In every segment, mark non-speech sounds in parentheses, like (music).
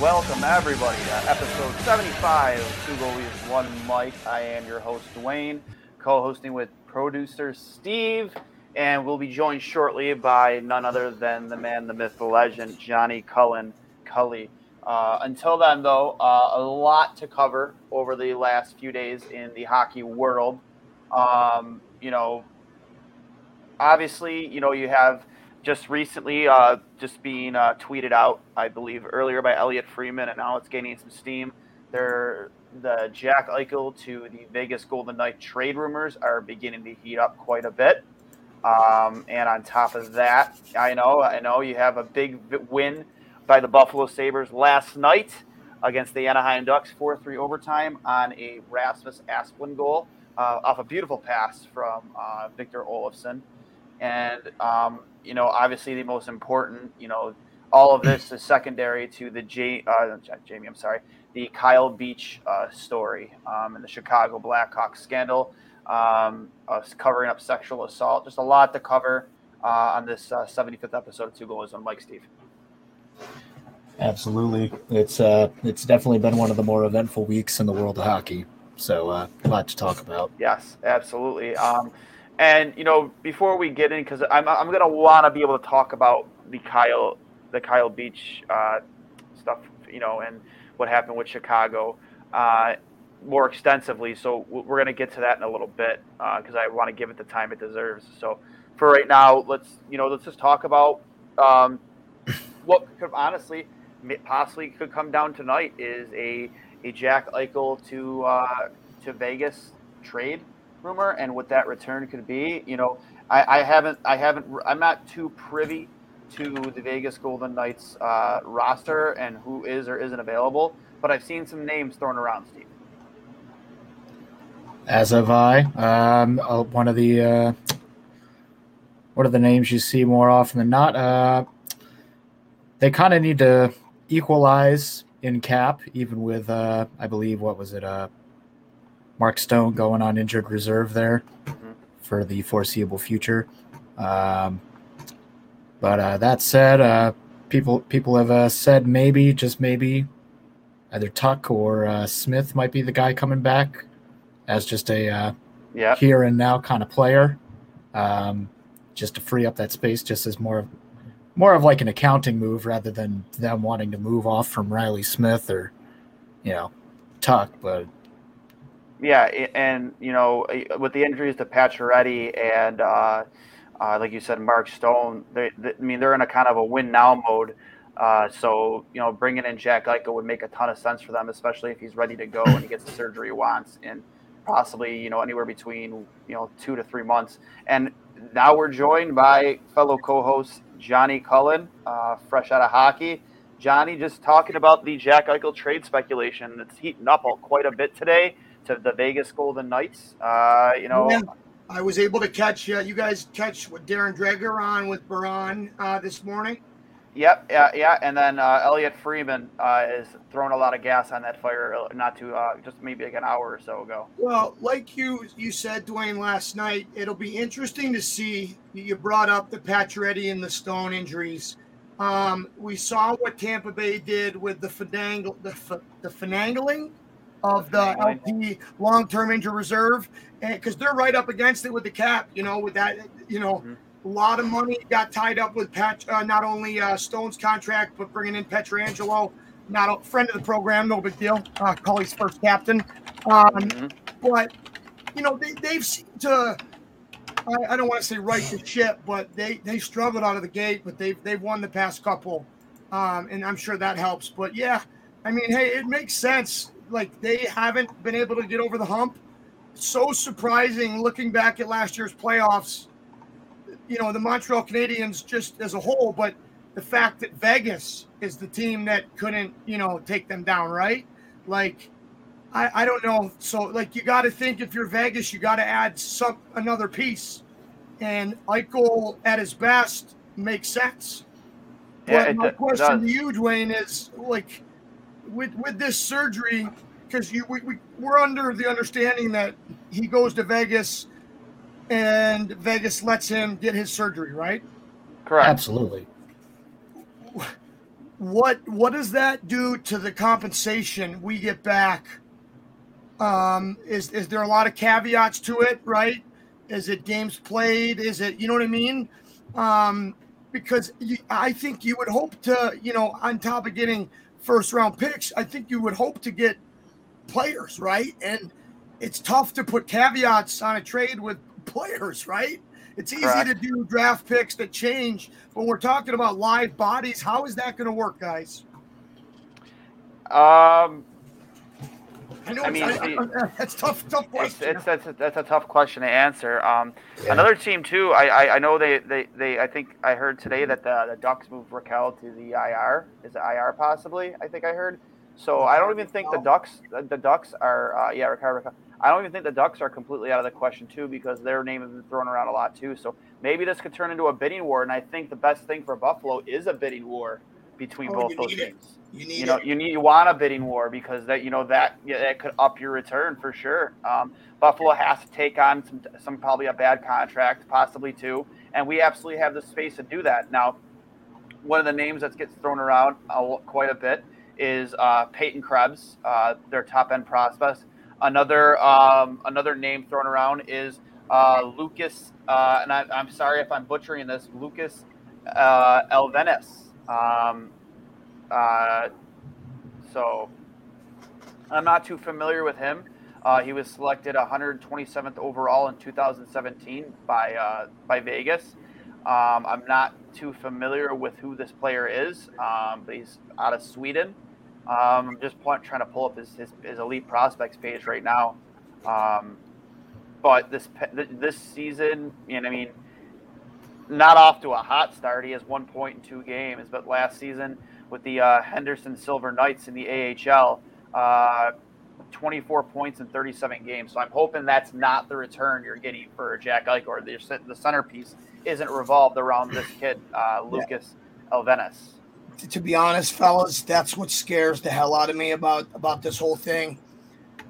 Welcome everybody to episode 75 of Two Goalies One Mic. I am your host Dwayne, co-hosting with producer Steve, and we'll be joined shortly by none other than the man, the myth, the legend, Johnny Cullen Cully. Uh, until then, though, uh, a lot to cover over the last few days in the hockey world. Um, you know, obviously, you know you have just recently uh, just being uh, tweeted out, I believe, earlier by Elliotte Friedman, and now it's gaining some steam. They're, the Jack Eichel to the Vegas Golden Knight trade rumors are beginning to heat up quite a bit. Um, and on top of that, I know, I know you have a big win by the Buffalo Sabres last night against the Anaheim Ducks, 4 3 overtime on a Rasmus Asplund goal uh, off a beautiful pass from uh, Victor Olofsson. And um, you know, obviously the most important, you know, all of this is secondary to the J, uh, Jamie, I'm sorry, the Kyle Beach uh, story um, and the Chicago Blackhawks scandal, um, covering up sexual assault. Just a lot to cover uh, on this 75th uh, episode of Two Goalies One Mic Steve. Absolutely, it's uh, it's definitely been one of the more eventful weeks in the world of hockey. So uh, a lot to talk about. Yes, absolutely. Um, and you know, before we get in, because I'm I'm gonna want to be able to talk about the Kyle the Kyle Beach uh, stuff, you know, and what happened with Chicago uh, more extensively. So we're gonna get to that in a little bit because uh, I want to give it the time it deserves. So for right now, let's you know let's just talk about um, what could honestly possibly could come down tonight is a a Jack Eichel to uh, to Vegas trade rumor and what that return could be. You know, I, I haven't, I haven't, I'm not too privy to the Vegas Golden Knights uh, roster and who is or isn't available, but I've seen some names thrown around, Steve. As have I. Um, uh, one of the uh, what are the names you see more often than not? Uh, they kind of need to equalize in cap, even with uh, I believe what was it? Uh, Mark Stone going on injured reserve there mm-hmm. for the foreseeable future. Um, but uh, that said, uh, people people have uh, said maybe, just maybe, either Tuck or uh, Smith might be the guy coming back as just a uh, yeah. here and now kind of player, um, just to free up that space, just as more of more of like an accounting move rather than them wanting to move off from Riley Smith or you know Tuck, but yeah, and you know, with the injuries to Pacioretty and uh, uh, like you said, Mark Stone, they, they, I mean, they're in a kind of a win now mode. Uh, so you know, bringing in Jack Eichel would make a ton of sense for them, especially if he's ready to go and he gets the surgery he wants in possibly you know anywhere between you know two to three months. And now we're joined by fellow co-host Johnny Cullen, uh, fresh out of hockey. Johnny, just talking about the Jack Eichel trade speculation that's heating up quite a bit today to the Vegas Golden Knights. Uh, you know, yeah, I was able to catch uh, you guys catch what Darren Dreger on with Baron uh, this morning. Yep, yeah, yeah, and then uh, Elliotte Friedman uh, is throwing a lot of gas on that fire, uh, not too, uh, just maybe like an hour or so ago. Well, like you you said, Dwayne, last night, it'll be interesting to see. You brought up the Pacioretty and the Stone injuries. Um, we saw what Tampa Bay did with the the, the finagling of the LP long-term injury reserve, and because they're right up against it with the cap, you know, with that, you know. Mm-hmm a lot of money got tied up with Pat, uh, not only uh, Stone's contract, but bringing in Pietrangelo, not a friend of the program, no big deal. Uh, Culley's first captain. Um, mm-hmm. But, you know, they, they've seemed to, I, I don't want to say right the ship, but they, they struggled out of the gate, but they've, they've won the past couple. Um, and I'm sure that helps. But yeah, I mean, hey, it makes sense. Like they haven't been able to get over the hump. So surprising looking back at last year's playoffs you know, the Montreal Canadiens just as a whole, but the fact that Vegas is the team that couldn't, you know, take them down, right? Like, I, I don't know. So, like, you got to think if you're Vegas, you got to add some another piece, and Eichel at his best makes sense. Yeah, but my question to you, Dwayne, is like, with with this surgery, because you we, we we're under the understanding that he goes to Vegas and Vegas lets him get his surgery, right? Correct. Absolutely. What what does that do to the compensation we get back? Um, is is there a lot of caveats to it, right? Is it games played? Is it you know what I mean? Um, because you, I think you would hope to, you know, on top of getting first round picks, I think you would hope to get players, right? And it's tough to put caveats on a trade with players, right? It's easy Correct. to do draft picks that change. but we're talking about live bodies, how is that going to work, guys? Um, I know I mean, I, I, (laughs) that's tough. Tough question. It's, it's that's, a, that's a tough question to answer. Um, yeah. Another team too. I, I, I know they, they, they I think I heard today that the, the Ducks moved Rakell to the IR. Is it IR possibly? I think I heard. So I don't even think the Ducks the Ducks are uh, yeah Rakell. I don't even think the Ducks are completely out of the question too because their name has been thrown around a lot too. So maybe this could turn into a bidding war, and I think the best thing for Buffalo is a bidding war between oh, both those teams. You need you know it. you need you want a bidding war because that you know that yeah, that could up your return for sure. Um, Buffalo has to take on some some probably a bad contract, possibly two, and we absolutely have the space to do that. Now, one of the names that gets thrown around quite a bit is uh, Peyton Krebs, uh, their top end prospect. Another um, another name thrown around is uh, Lucas, uh, and I, am sorry if I'm butchering this. Lucas uh, Elvenes. Um, uh, so I'm not too familiar with him. Uh, he was selected 127th overall in 2017 by uh, by Vegas. Um, I'm not too familiar with who this player is, um, but he's out of Sweden. Um, I'm just trying to pull up his, his, his, elite prospects page right now. Um, but this this season, you know, I mean, not off to a hot start. He has one point in two games, but last season with the uh, Henderson Silver Knights in the AHL, uh, 24 points in 37 games. So I'm hoping that's not the return you're getting for Jack Eichel, or the, the centerpiece isn't revolved around this kid, uh, Lucas yeah. To be honest, fellas, that's what scares the hell out of me about about this whole thing.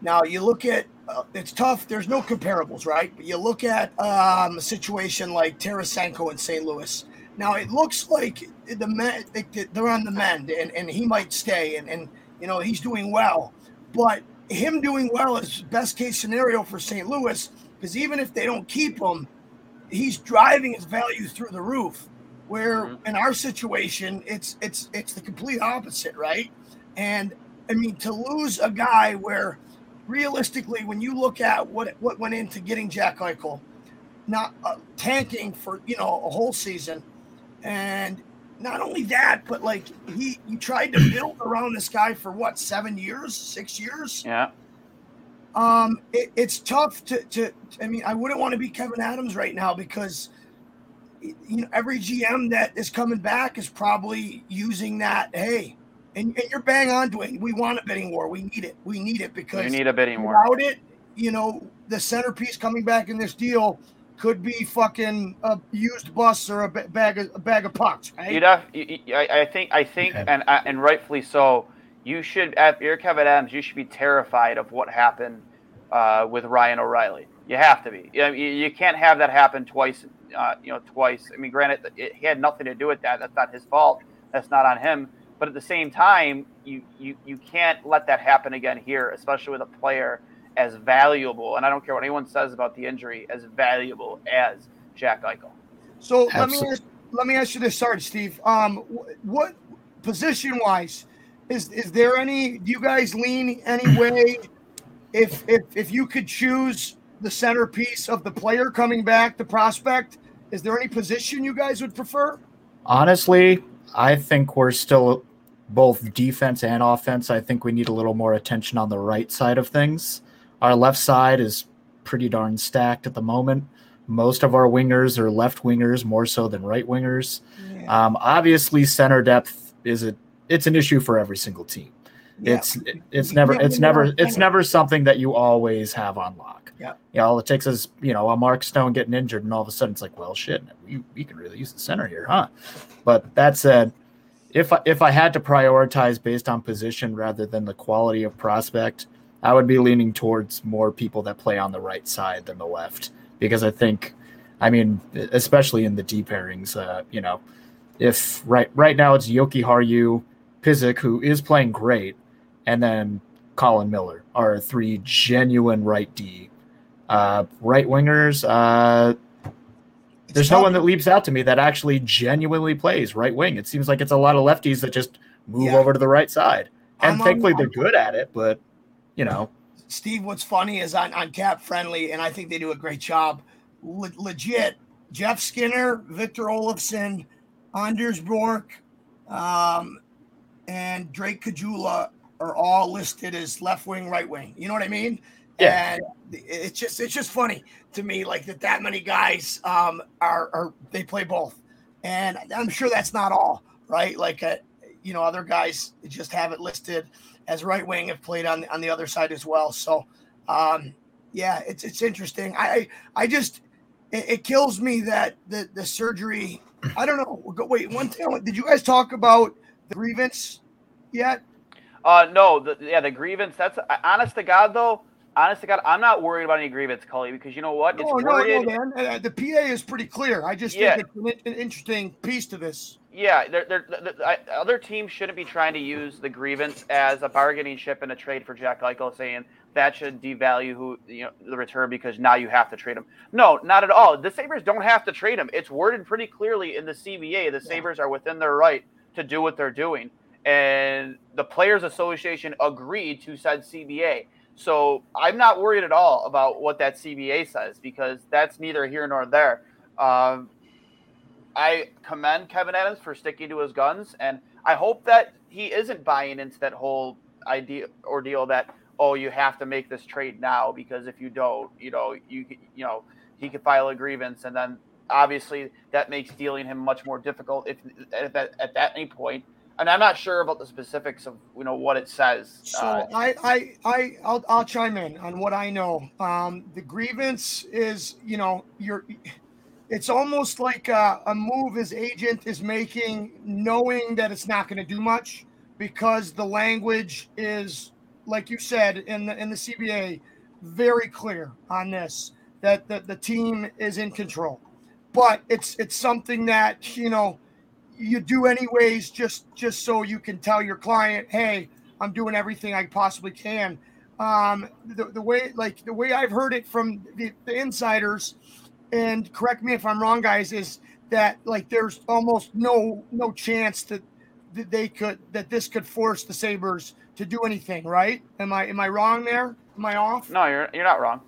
Now you look at uh, it's tough. There's no comparables, right? But you look at um, a situation like Tarasenko in St. Louis. Now it looks like the men they're on the mend, and, and he might stay, and, and you know he's doing well. But him doing well is best case scenario for St. Louis because even if they don't keep him, he's driving his value through the roof. Where mm-hmm. in our situation, it's it's it's the complete opposite, right? And I mean, to lose a guy where realistically, when you look at what what went into getting Jack Eichel, not uh, tanking for you know a whole season, and not only that, but like he you tried to build (clears throat) around this guy for what seven years, six years. Yeah. Um, it, it's tough to to. I mean, I wouldn't want to be Kevyn Adams right now because you know, every GM that is coming back is probably using that. Hey, and, and you're bang on, Dwayne. We want a bidding war. We need it. We need it because we need a bidding war. Without it, you know, the centerpiece coming back in this deal could be fucking a used bus or a bag of a bag of pucks. Right? You'd have, you, you, I, I think, I think, okay. and uh, and rightfully so. You should, at you're Kevyn Adams, you should be terrified of what happened uh, with Ryan O'Reilly. You have to be. You, you, you can't have that happen twice. Uh, you know, twice. I mean, granted, it, he had nothing to do with that. That's not his fault. That's not on him. But at the same time, you you you can't let that happen again here, especially with a player as valuable, and I don't care what anyone says about the injury, as valuable as Jack Eichel. So Absolutely. let me ask, let me ask you this, sorry, Steve. Um, what position wise is is there any? Do you guys lean any way? If if if you could choose the centerpiece of the player coming back, the prospect, is there any position you guys would prefer? Honestly, I think we're still both defense and offense. I think we need a little more attention on the right side of things. Our left side is pretty darn stacked at the moment. Most of our wingers are left wingers more so than right wingers. Yeah. Um, obviously, center depth is a it's an issue for every single team. Yeah. It's it's never it's never it's never something that you always have on lock. Yeah. You know, all it takes is, you know, a Mark Stone getting injured and all of a sudden it's like, well shit, we, we can really use the center here, huh? But that said, if I, if I had to prioritize based on position rather than the quality of prospect, I would be leaning towards more people that play on the right side than the left because I think, I mean, especially in the D pairings, uh, you know, if right right now it's Jokiharju, Pysyk, who is playing great, and then Colin Miller are three genuine right D. Uh, right wingers, uh, there's no one that leaps out to me that actually genuinely plays right wing. It seems like it's a lot of lefties that just move yeah. over to the right side. And I'm thankfully, they're good at it, but you know. Steve, what's funny is on, on Cap Friendly, and I think they do a great job. Le- legit, Jeff Skinner, Victor Olofsson, Anders Bjork, um, and Drake Caggiula are all listed as left wing, right wing. You know what I mean? Yeah. And it's just it's just funny to me, like that that many guys um, are are they play both, and I'm sure that's not all right. Like uh, you know, other guys just have it listed as right wing have played on on the other side as well. So, um, yeah, it's it's interesting. I I just it, it kills me that the the surgery. I don't know. Wait, one thing. Did you guys talk about the grievance yet? Uh, no. The, yeah, the grievance. That's honest to God though. Honest to God, I'm not worried about any grievance, Cully, because you know what? No, it's no, worded, no, man. Uh, the PA is pretty clear. I just yeah. think it's an, an interesting piece to this. Yeah, they're, they're, they're, other teams shouldn't be trying to use the grievance as a bargaining chip in a trade for Jack Eichel, saying that should devalue who you know the return because now you have to trade him. No, not at all. The Sabres don't have to trade him. It's worded pretty clearly in the CBA. The Sabres are within their right to do what they're doing, and the Players Association agreed to said CBA. So I'm not worried at all about what that CBA says because that's neither here nor there. Um, I commend Kevyn Adams for sticking to his guns, and I hope that he isn't buying into that whole idea ordeal that oh you have to make this trade now because if you don't, you know you you know he could file a grievance, and then obviously that makes dealing him much more difficult if, at, at that any point. And I'm not sure about the specifics of you know what it says. So uh, I I I I'll, I'll chime in on what I know. Um, the grievance is you know you're it's almost like a, a, move his agent is making, knowing that it's not going to do much because the language is, like you said in the in the CBA, very clear on this that the, the team is in control. But it's it's something that you know you do anyways, just just so you can tell your client, hey, I'm doing everything I possibly can. Um, the, the way like the way I've heard it from the, the insiders and correct me if I'm wrong, guys, is that like there's almost no no chance that, that they could that this could force the Sabres to do anything, right? Am I am I wrong there? Am I off? No, you're you're not wrong.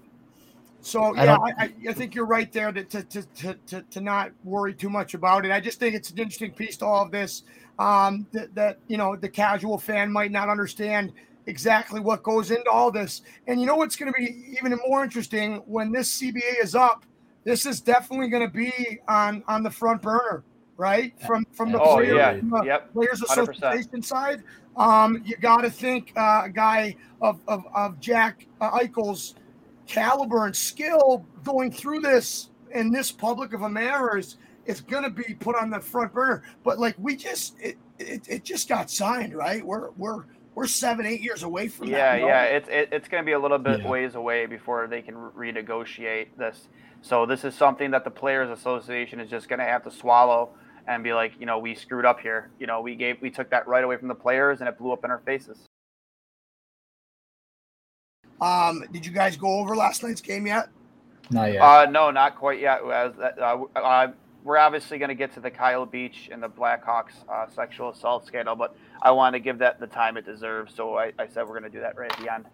So yeah, I, I, I, think you're right there to, to, to, to, to not worry too much about it. I just think it's an interesting piece to all of this um, that, that, you know, the casual fan might not understand exactly what goes into all this. And you know what's going to be even more interesting when this CBA is up this is definitely going to be on on the front burner, right? From from the, oh, player, yeah. from the yep. players association 100%. side. Um, you got to think uh, a guy of of, of Jack uh, Eichel's caliber and skill going through this in this public of a manner is is going to be put on the front burner. But like we just it, it, it just got signed, right? We're we're we're seven eight years away from yeah, that. Yeah, It's it, it's going to be a little bit Yeah. ways away before they can re- renegotiate this. So this is something that the Players Association is just going to have to swallow and be like, you know, we screwed up here. You know, we gave we took that right away from the players and it blew up in our faces. Um, did you guys go over last night's game yet? Not yet. Uh, no, not quite yet. Uh, uh, we're obviously going to get to the Kyle Beach and the Blackhawks uh, sexual assault scandal, but I want to give that the time it deserves. So I, I said we're going to do that right at the end.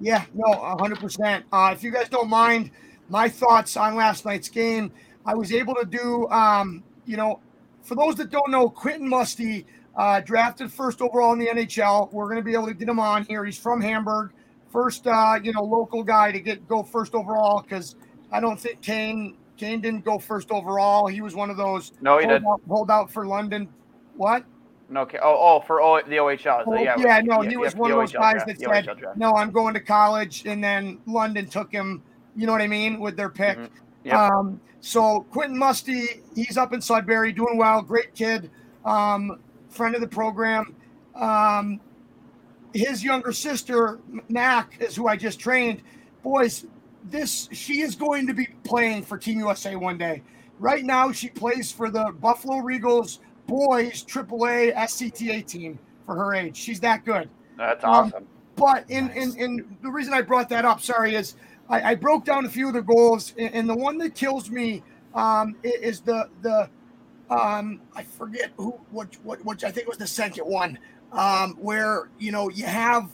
Yeah, no, hundred percent. Uh, if you guys don't mind, my thoughts on last night's game. I was able to do, um, you know, for those that don't know, Quentin Musty uh, drafted first overall in the NHL. We're going to be able to get him on here. He's from Hamburg, first, uh, you know, local guy to get go first overall because I don't think Kane Kane didn't go first overall. He was one of those No, he hold did. out, hold out for London. What? No, okay. Oh, oh, for o- the OHL. Oh, yeah, yeah, no, yeah, he was one of those OHL guys draft, that said. "No, I'm going to college," and then London took him. You know what I mean with their pick. Mhm. Yep. Um, so Quentin Musty, he's up in Sudbury, doing well. Great kid, um, friend of the program. Um, his younger sister Mac is who I just trained. Boys, this she is going to be playing for Team USA one day. Right now, she plays for the Buffalo Regals boys AAA SCTA team for her age. She's that good. That's um, awesome. But in, in, in the reason I brought that up, sorry, is I, I broke down a few of the goals, and, and the one that kills me um, is the the um, I forget who what what which I think was the second one, um, where you know you have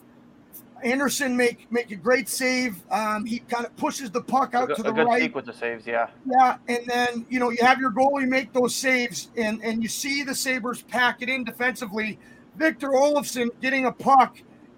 Anderson make make a great save. Um, he kind of pushes the puck out good- to a the good right. sequence of saves, yeah. Yeah, and then you know you have your goalie make those saves, and and you see the Sabres pack it in defensively. Victor Olofsson getting a puck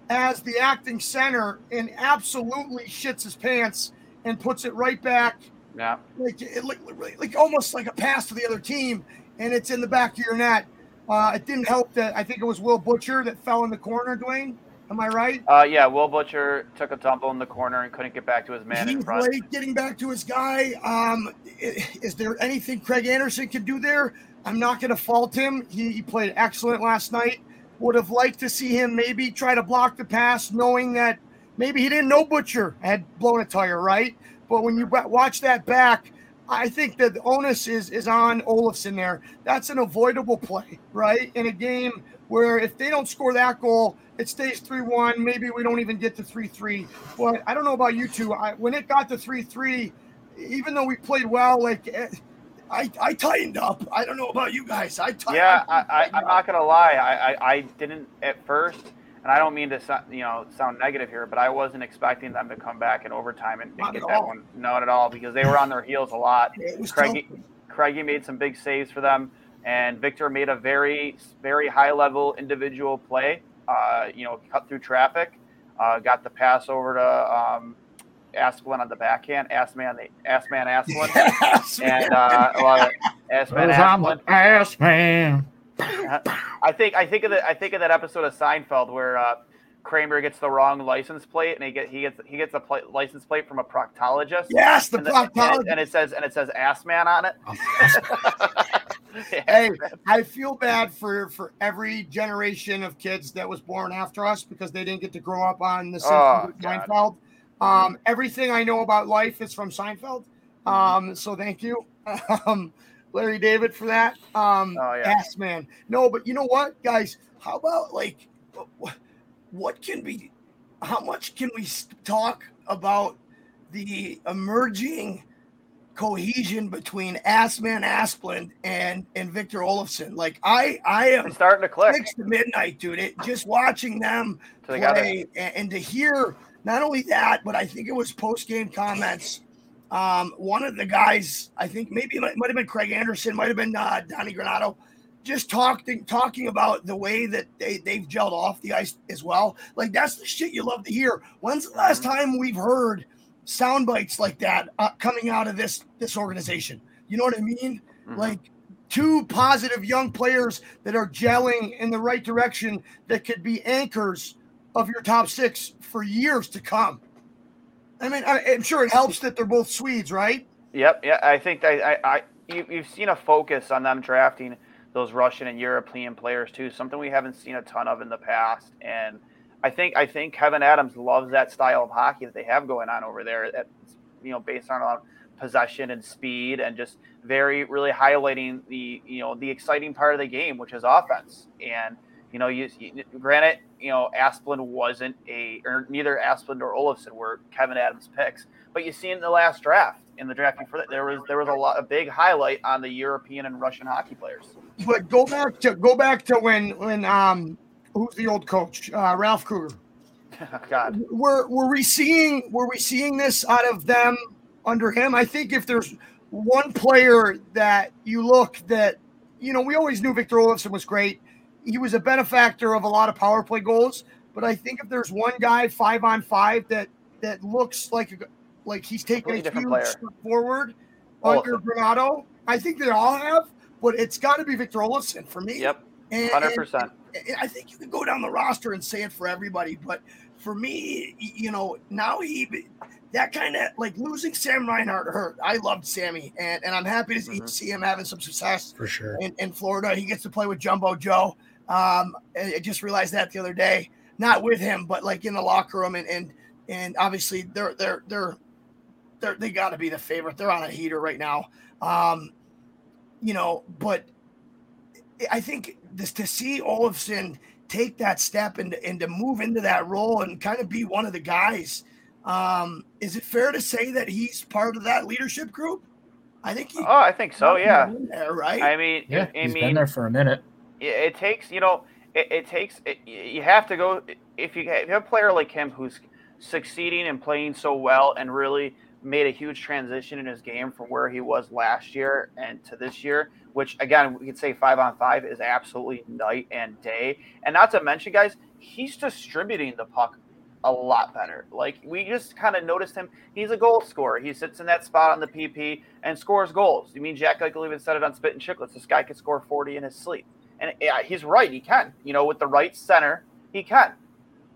as the acting center and absolutely shits his pants and puts it right back, Yeah. like it, like, like almost like a pass to the other team, and it's in the back of your net. Uh, it didn't help that I think it was Will Butcher that fell in the corner. Dwayne, am I right? Uh, yeah, Will Butcher took a tumble in the corner and couldn't get back to his man in He's late getting back to his guy. Um, is there anything Craig Anderson can do there? I'm not going to fault him. He, he played excellent last night. Would have liked to see him maybe try to block the pass, knowing that maybe he didn't know Butcher had blown a tire, right? But when you watch that back, I think that the onus is is on Olofsson there. That's an avoidable play, right? In a game where if they don't score that goal, it stays 3-1. Maybe we don't even get to 3-3. But I don't know about you two. I, when it got to 3-3, even though we played well, like eh, I, I tightened up. I don't know about you guys. I tightened Yeah, I, I, I'm not gonna lie. I, I, I didn't at first, and I don't mean to so- you know sound negative here, but I wasn't expecting them to come back in overtime and, and get that all. one. Not at all, because they were on their heels a lot. (laughs) Craigie. Craigie made some big saves for them, and Victor made a very, very high level individual play. Uh, you know, cut through traffic, uh, got the pass over to um, Asplin on the backhand. Assman, Assman, Asplin, (laughs) Yes, and uh, I love it. Assman, Cause I'm Asplin. an ass man. I think I think of the I think of that episode of Seinfeld where uh, Kramer gets the wrong license plate and he get he gets he gets a pla license plate from a proctologist. yes, the and, the- and, proctologist. and it says and it says ass man on it. (laughs) Yeah. hey, I feel bad for for every generation of kids that was born after us because they didn't get to grow up on the Oh, Seinfeld. Um, everything I know about life is from Seinfeld. Mm-hmm. Um, so thank you, (laughs) um, Larry David, for that. Um, Oh, yeah. ass man. No, but you know what, guys? How about like, what, can be? How much can we talk about the emerging? cohesion between Assman Asplund and and Victor Olofsson. Like I I am It's starting to click six to midnight, dude. It just watching them play and, and to hear not only that, but I think it was post game comments. Um, one of the guys, I think maybe it might, might have been Craig Anderson, might have been uh, Donnie Granato, just talking talking about the way that they they've gelled off the ice as well. Like that's the shit you love to hear. When's the last time we've heard sound bites like that uh, coming out of this this organization? You know what I mean? Mhm. Like two positive young players that are gelling in the right direction that could be anchors of your top six for years to come. I mean, I, I'm sure it helps that they're both Swedes, right? Yep, yeah, I think I, I, I you, you've seen a focus on them drafting those Russian and European players too, something we haven't seen a ton of in the past. And I think I think Kevyn Adams loves that style of hockey that they have going on over there. That you know, based on a lot of possession and speed, and just very really highlighting the you know the exciting part of the game, which is offense. And you know, you, you granted, you know, Asplund wasn't a or neither Asplund or Olofsson were Kevyn Adams picks, but you see in the last draft, in the draft before that, there was there was a lot a big highlight on the European and Russian hockey players. But go back to go back to when when um who's the old coach uh, Ralph Krueger. (laughs) God, were were we seeing were we seeing this out of them under him? I think if there's one player that you look that you know we always knew Victor Olofsson was great. He was a benefactor of a lot of power play goals, but I think if there's one guy five on five that that looks like a, like he's taking a huge player. step forward Olofsson. under Granato, I think they all have, but it's got to be Victor Olofsson for me. Yep, hundred and- percent. I think you can go down the roster and say it for everybody, but for me, you know, now he that kind of like losing Sam Reinhart hurt. I loved Sammy, and, and I'm happy to see, Mhm. see him having some success for sure. in, in Florida. He gets to play with Jumbo Joe. Um, I I just realized that the other day, not with him, but like in the locker room, and and and obviously they're they're they're they're they got to be the favorite. They're on a heater right now. Um, you know, but I think this to see Olofsson take that step and and to move into that role and kind of be one of the guys. Um, is it fair to say that he's part of that leadership group? I think he. Oh, I think so. Yeah. there, right? I mean, Yeah, I he's mean, been there for a minute. It, takes you know it, it takes it, you have to go if you, if you have a player like him who's succeeding and playing so well and really made a huge transition in his game from where he was last year and to this year which again we could say five on five is absolutely night and day. And not to mention guys he's distributing the puck a lot better. Like we just kind of noticed him. He's a goal scorer. He sits in that spot on the pp and scores goals. You mean jack eichel even said it on Spittin' Chiclets this guy could score 40 in his sleep and yeah, he's right. He can. You know, with the right center, he can.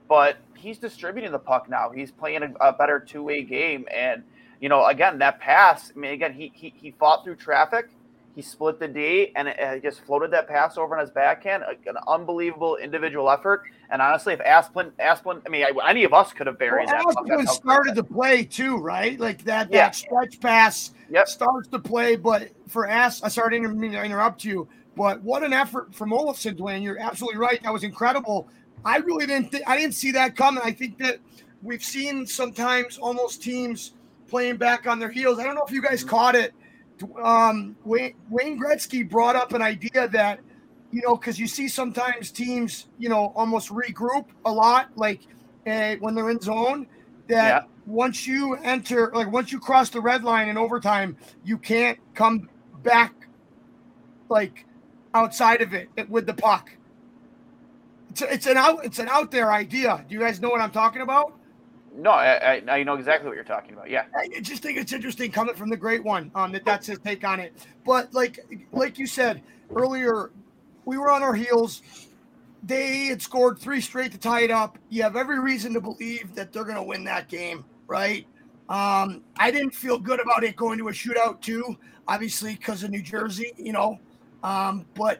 But he's distributing the puck now. He's playing a, a better two way game. And, you know, again, that pass, I mean, again, he, he, he fought through traffic. He split the D and it, it just floated that pass over on his backhand. An unbelievable individual effort. And honestly, if Asplin, Asplin, I mean, any of us could have buried that. Asplund That's how started the play too, right? Like that Yeah. that stretch pass Yep. starts the play. But for Ass, I started to inter- interrupt you. But what an effort from Olofsson, Dwayne. You're absolutely right. That was incredible. I really didn't. Th- I didn't see that coming. I think that we've seen sometimes almost teams playing back on their heels. I don't know if you guys caught it. Um, Wayne, Wayne Gretzky brought up an idea that you know because you see sometimes teams you know almost regroup a lot, like uh, when they're in zone. That Yeah. once you enter, like once you cross the red line in overtime, you can't come back like outside of it with the puck. It's, it's an out it's an out there idea. Do you guys know what I'm talking about? No, I, I, I know exactly what you're talking about. Yeah. I just think it's interesting coming from the great one. Um, that that's his take on it. But like like you said earlier, we were on our heels. They had scored three straight to tie it up. You have every reason to believe that they're going to win that game, right? Um, I didn't feel good about it going to a shootout too, obviously because of New Jersey, you know. Um, but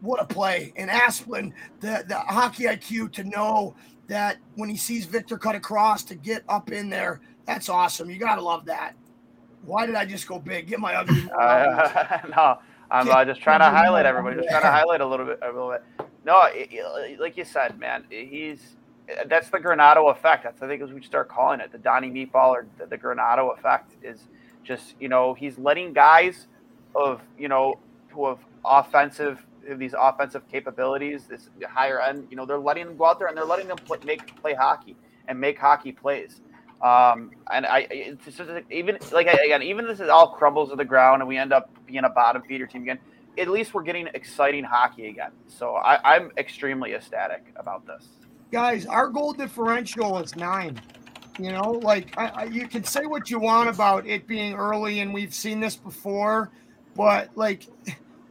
what a play! And Asplin, the the hockey IQ to know that when he sees Victor cut across to get up in there, that's awesome. You gotta love that. Why did I just go big? Get my ugly. (laughs) Uh, (laughs) no, I'm uh, just trying to highlight (laughs) everybody. Just trying to highlight a little bit, a little bit. No, it, it- like you said, man, he's that's the Granato effect. That's I think as we start calling it the Donnie Meatball or the, the Granato effect is just you know he's letting guys of you know who have offensive these offensive capabilities, this higher end, you know, they're letting them go out there and they're letting them play, make play hockey and make hockey plays. Um, and I, it's just even like again, even this is all crumbles to the ground and we end up being a bottom feeder team again. At least we're getting exciting hockey again. So I, I'm extremely ecstatic about this. guys, our goal differential is nine. You know, like I, I, you can say what you want about it being early, and we've seen this before, but like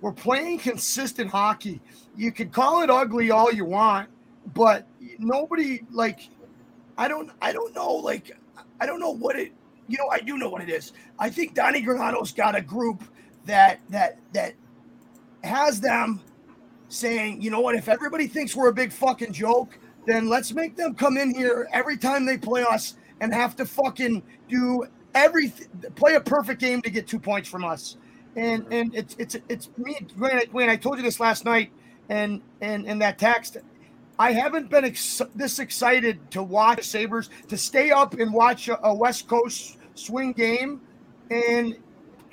we're playing consistent hockey. You can call it ugly all you want, but nobody like I don't I don't know like I don't know what it you know, I do know what it is. I think Donnie Granato's got a group that that that has them saying, you know what, if everybody thinks we're a big fucking joke, then let's make them come in here every time they play us and have to fucking do everything, play a perfect game to get two points from us. And and it's it's it's me, Wayne. I told you this last night, and and and that text. I haven't been ex- this excited to watch Sabres to stay up and watch a, a West Coast swing game in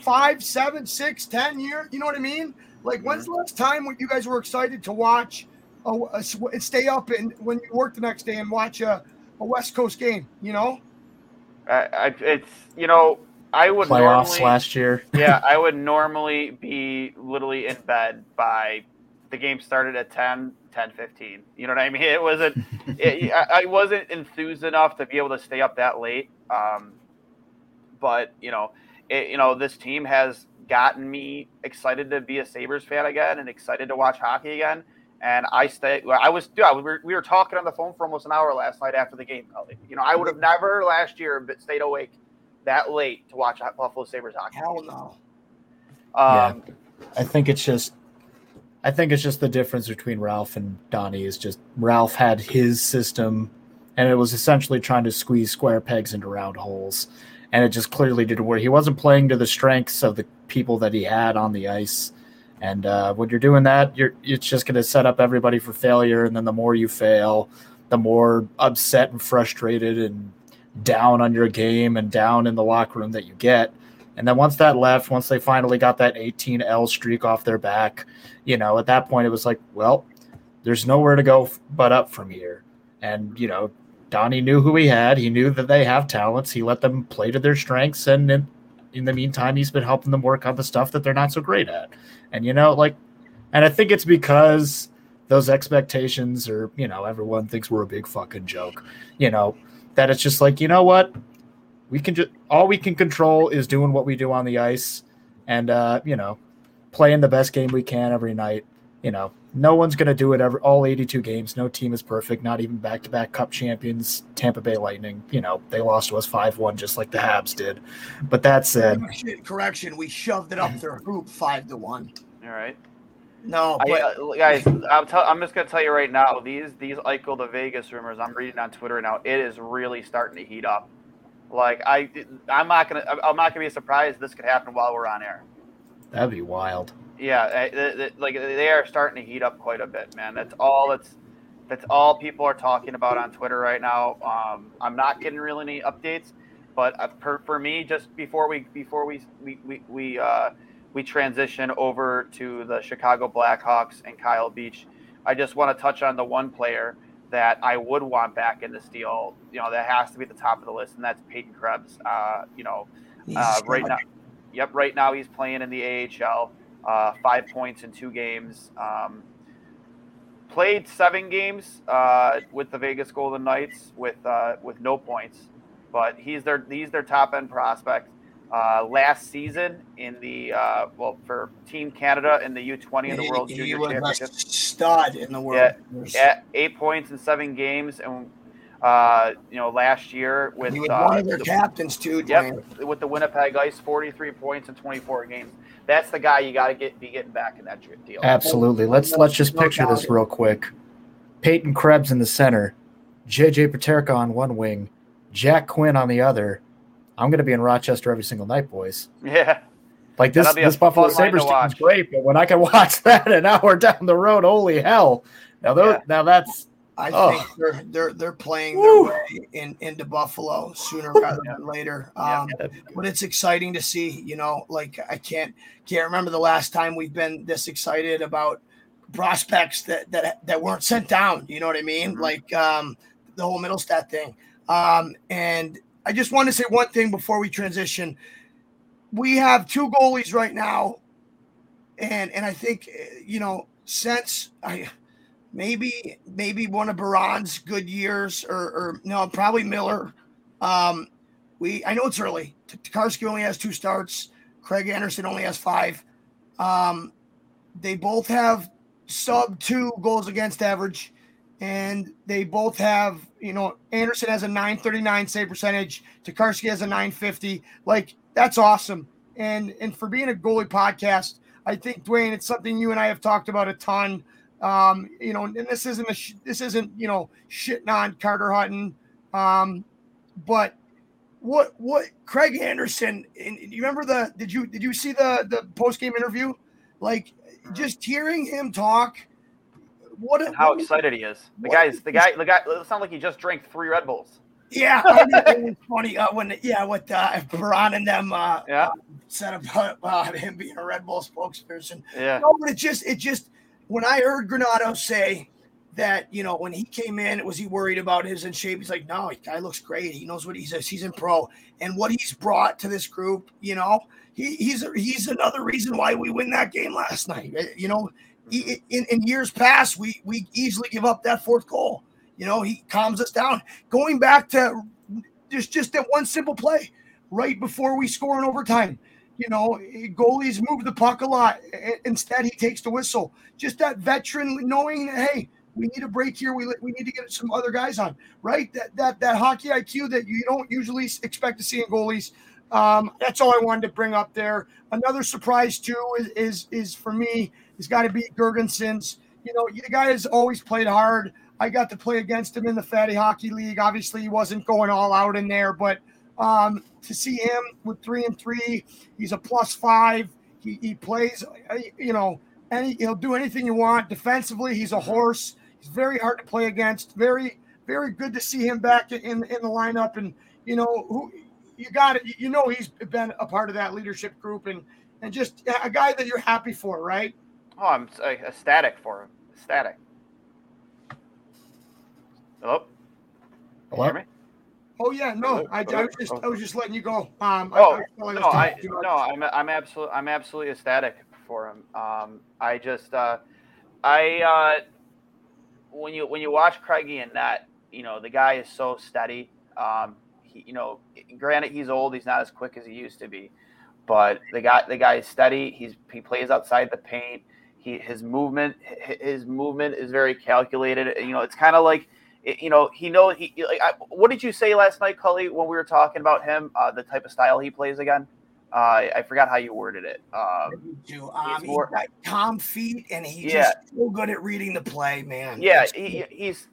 five, seven, six, ten years. You know what I mean? Like, when's the mm-hmm. last time when you guys were excited to watch a, a, stay up and when you work the next day and watch a, a West Coast game? You know, I, it's you know I would playoffs normally, last year. (laughs) yeah, I would normally be literally in bed by the game started at 10, 10, 15. You know what I mean? It wasn't. (laughs) it, I wasn't enthused enough to be able to stay up that late. Um, but you know, it, you know, this team has gotten me excited to be a Sabres fan again and excited to watch hockey again. And I stay. I was. Dude, we, were, we were talking on the phone for almost an hour last night after the game. You know, I would have never last year stayed awake that late to watch Buffalo Sabres hockey. Hell no. Um, yeah. I think it's just I think it's just the difference between Ralph and Donnie is just Ralph had his system and it was essentially trying to squeeze square pegs into round holes. And it just clearly didn't work. He wasn't playing to the strengths of the people that he had on the ice. And uh, when you're doing that, you're it's just going to set up everybody for failure. And then the more you fail, the more upset and frustrated and down on your game and down in the locker room that you get. And then once that left, once they finally got that 18 L streak off their back, you know, at that point it was like, well, there's nowhere to go but up from here. And, you know, Donnie knew who he had. He knew that they have talents. He let them play to their strengths. And in, in the meantime, he's been helping them work on the stuff that they're not so great at. And, you know, like, and I think it's because those expectations are, you know, everyone thinks we're a big fucking joke, you know, that it's just like, you know what? We can just, all we can control is doing what we do on the ice and, uh, you know, playing the best game we can every night. You know, no one's going to do it ever, all 82 games. No team is perfect, not even back to back cup champions, Tampa Bay Lightning. You know, they lost to us 5 1 just like the Habs did. But that said, correction, we shoved it up their group 5 to 1. All right. No, but I, uh, guys, I'm, tell, I'm just gonna tell you right now. These these Eichel to Vegas rumors I'm reading on Twitter now. It is really starting to heat up. Like I, I'm not gonna, I'm not gonna be surprised this could happen while we're on air. That'd be wild. Yeah, like they are starting to heat up quite a bit, man. That's all. That's that's all people are talking about on Twitter right now. Um, I'm not getting really any updates, but uh, for, for me, just before we before we we we, we uh, we transition over to the Chicago Blackhawks and Kyle Beach, I just want to touch on the one player that I would want back in this deal. You know, that has to be at the top of the list, and that's Peyton Krebs. Uh, you know, uh, right now, yep, right now he's playing in the AHL. Uh, five points in two games. Um, played seven games uh, with the Vegas Golden Knights with uh, with no points, but he's their he's their top end prospect. Uh, last season in the uh, well for Team Canada in the U20 in the World he, Junior he Championship. Stud in the world. Yeah, yeah, eight points in seven games, and uh, you know last year with he was uh, one of their the, captains too. Yep, with the Winnipeg Ice, 43 points in 24 games. That's the guy you got to get be getting back in that deal. Absolutely. Let's let's just picture this real quick. Peyton Krebs in the center, JJ Peterka on one wing, Jack Quinn on the other I'm going to be in Rochester every single night, boys. Yeah. Like this, this Buffalo Sabres team is great, but when I can (laughs) watch that an hour down the road, holy hell! Now, those, yeah. now that's I oh. think they're they're they're playing Woo. their way in, into Buffalo sooner rather than later. Um, yeah. But it's exciting to see. You know, like I can't can't remember the last time we've been this excited about prospects that that that weren't sent down. You know what I mean? Mm-hmm. Like um, the whole Mittelstadt thing. Um, and I just want to say one thing before we transition. We have two goalies right now, and and I think you know since I maybe maybe one of Baron's good years or, or no probably Miller. Um, we I know it's early. Tokarski only has two starts. Craig Anderson only has five. Um, they both have sub two goals against average and they both have, you know, Anderson has a 939 save percentage, Tokarski has a 950. Like that's awesome. And and for being a goalie podcast, I think Dwayne, it's something you and I have talked about a ton. Um, you know, and this isn't sh- this isn't you know shitting on Carter Hutton, um, but what what Craig Anderson? And you remember the did you did you see the the post game interview? Like just hearing him talk. What a, how excited he is! The guy's the guy. The guy. It sounds like he just drank three Red Bulls. Yeah, (laughs) it was funny uh, when yeah, with uh, Baron and them uh, yeah. said about uh, him being a Red Bull spokesperson. Yeah, no, but it just it just when I heard Granato say that you know when he came in, was he worried about his in shape? He's like, no, guy looks great. He knows what. He's in pro, and what he's brought to this group, you know, he, he's he's another reason why we win that game last night. Eh, you know, in, in years past, we we easily give up that fourth goal. You know, he calms us down. Going back to just just that one simple play right before we score in overtime. You know, goalies move the puck a lot. Instead, he takes the whistle. Just that veteran knowing that hey, we need a break here. We we need to get some other guys on. Right? That that that hockey IQ that you don't usually expect to see in goalies. Um, that's all I wanted to bring up there. Another surprise too is is, is for me has got to be Girgensons. You know, the guy has always played hard. I got to play against him in the Fatty Hockey League. Obviously, he wasn't going all out in there, but um, to see him with three and three, he's a plus five. He, he plays, uh, you know, any he'll do anything you want. Defensively, he's a horse. He's very hard to play against. Very, very good to see him back in in the lineup. And you know, who you got it. You know, he's been a part of that leadership group, and and just a guy that you're happy for, right? Oh, I'm ecstatic for him. Ecstatic. Hello. Hello. Oh yeah, no, I, I, was just I was just letting you go. Um, oh I, I no, I no, I'm I'm absolutely I'm absolutely ecstatic for him. Um, I just uh, I uh, when you when you watch Craigie and that, you know, the guy is so steady. Um, he, you know, granted he's old, he's not as quick as he used to be, but the guy the guy is steady. He's he plays outside the paint. He his movement his movement is very calculated. You know, it's kind of like you know, he knows he like. I, what did you say last night, Cully, when we were talking about him? Uh, the type of style he plays again. Uh, I forgot how you worded it. Um, um, he's more, got calm feet, and he's yeah. just so good at reading the play, man. Yeah, he, he's.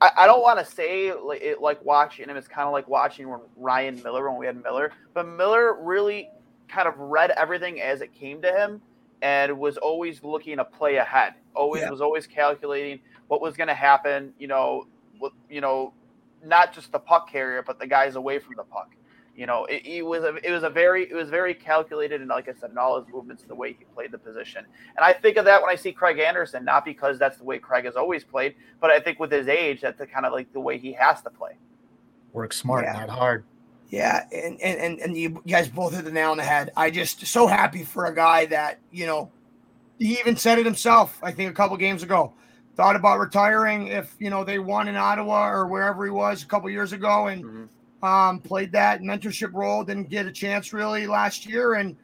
I, I don't want to say like, it, like watching him. It's kind of like watching when Ryan Miller when we had Miller, but Miller really kind of read everything as it came to him, and was always looking a play ahead. Always yeah. was always calculating what was going to happen. You know, with, you know, not just the puck carrier, but the guys away from the puck. You know, it, it, was a it was a very it was very calculated and like I said, in all his movements the way he played the position. And I think of that when I see Craig Anderson, not because that's the way Craig has always played, but I think with his age, that's the kind of like the way he has to play. Work smart, yeah. not hard. Yeah, and, and and you guys both hit the nail on the head. I just so happy for a guy that you know, he even said it himself. I think a couple games ago thought about retiring if you know they won in Ottawa or wherever he was a couple years ago, and mm-hmm. um, played that mentorship role. Didn't get a chance really last year, and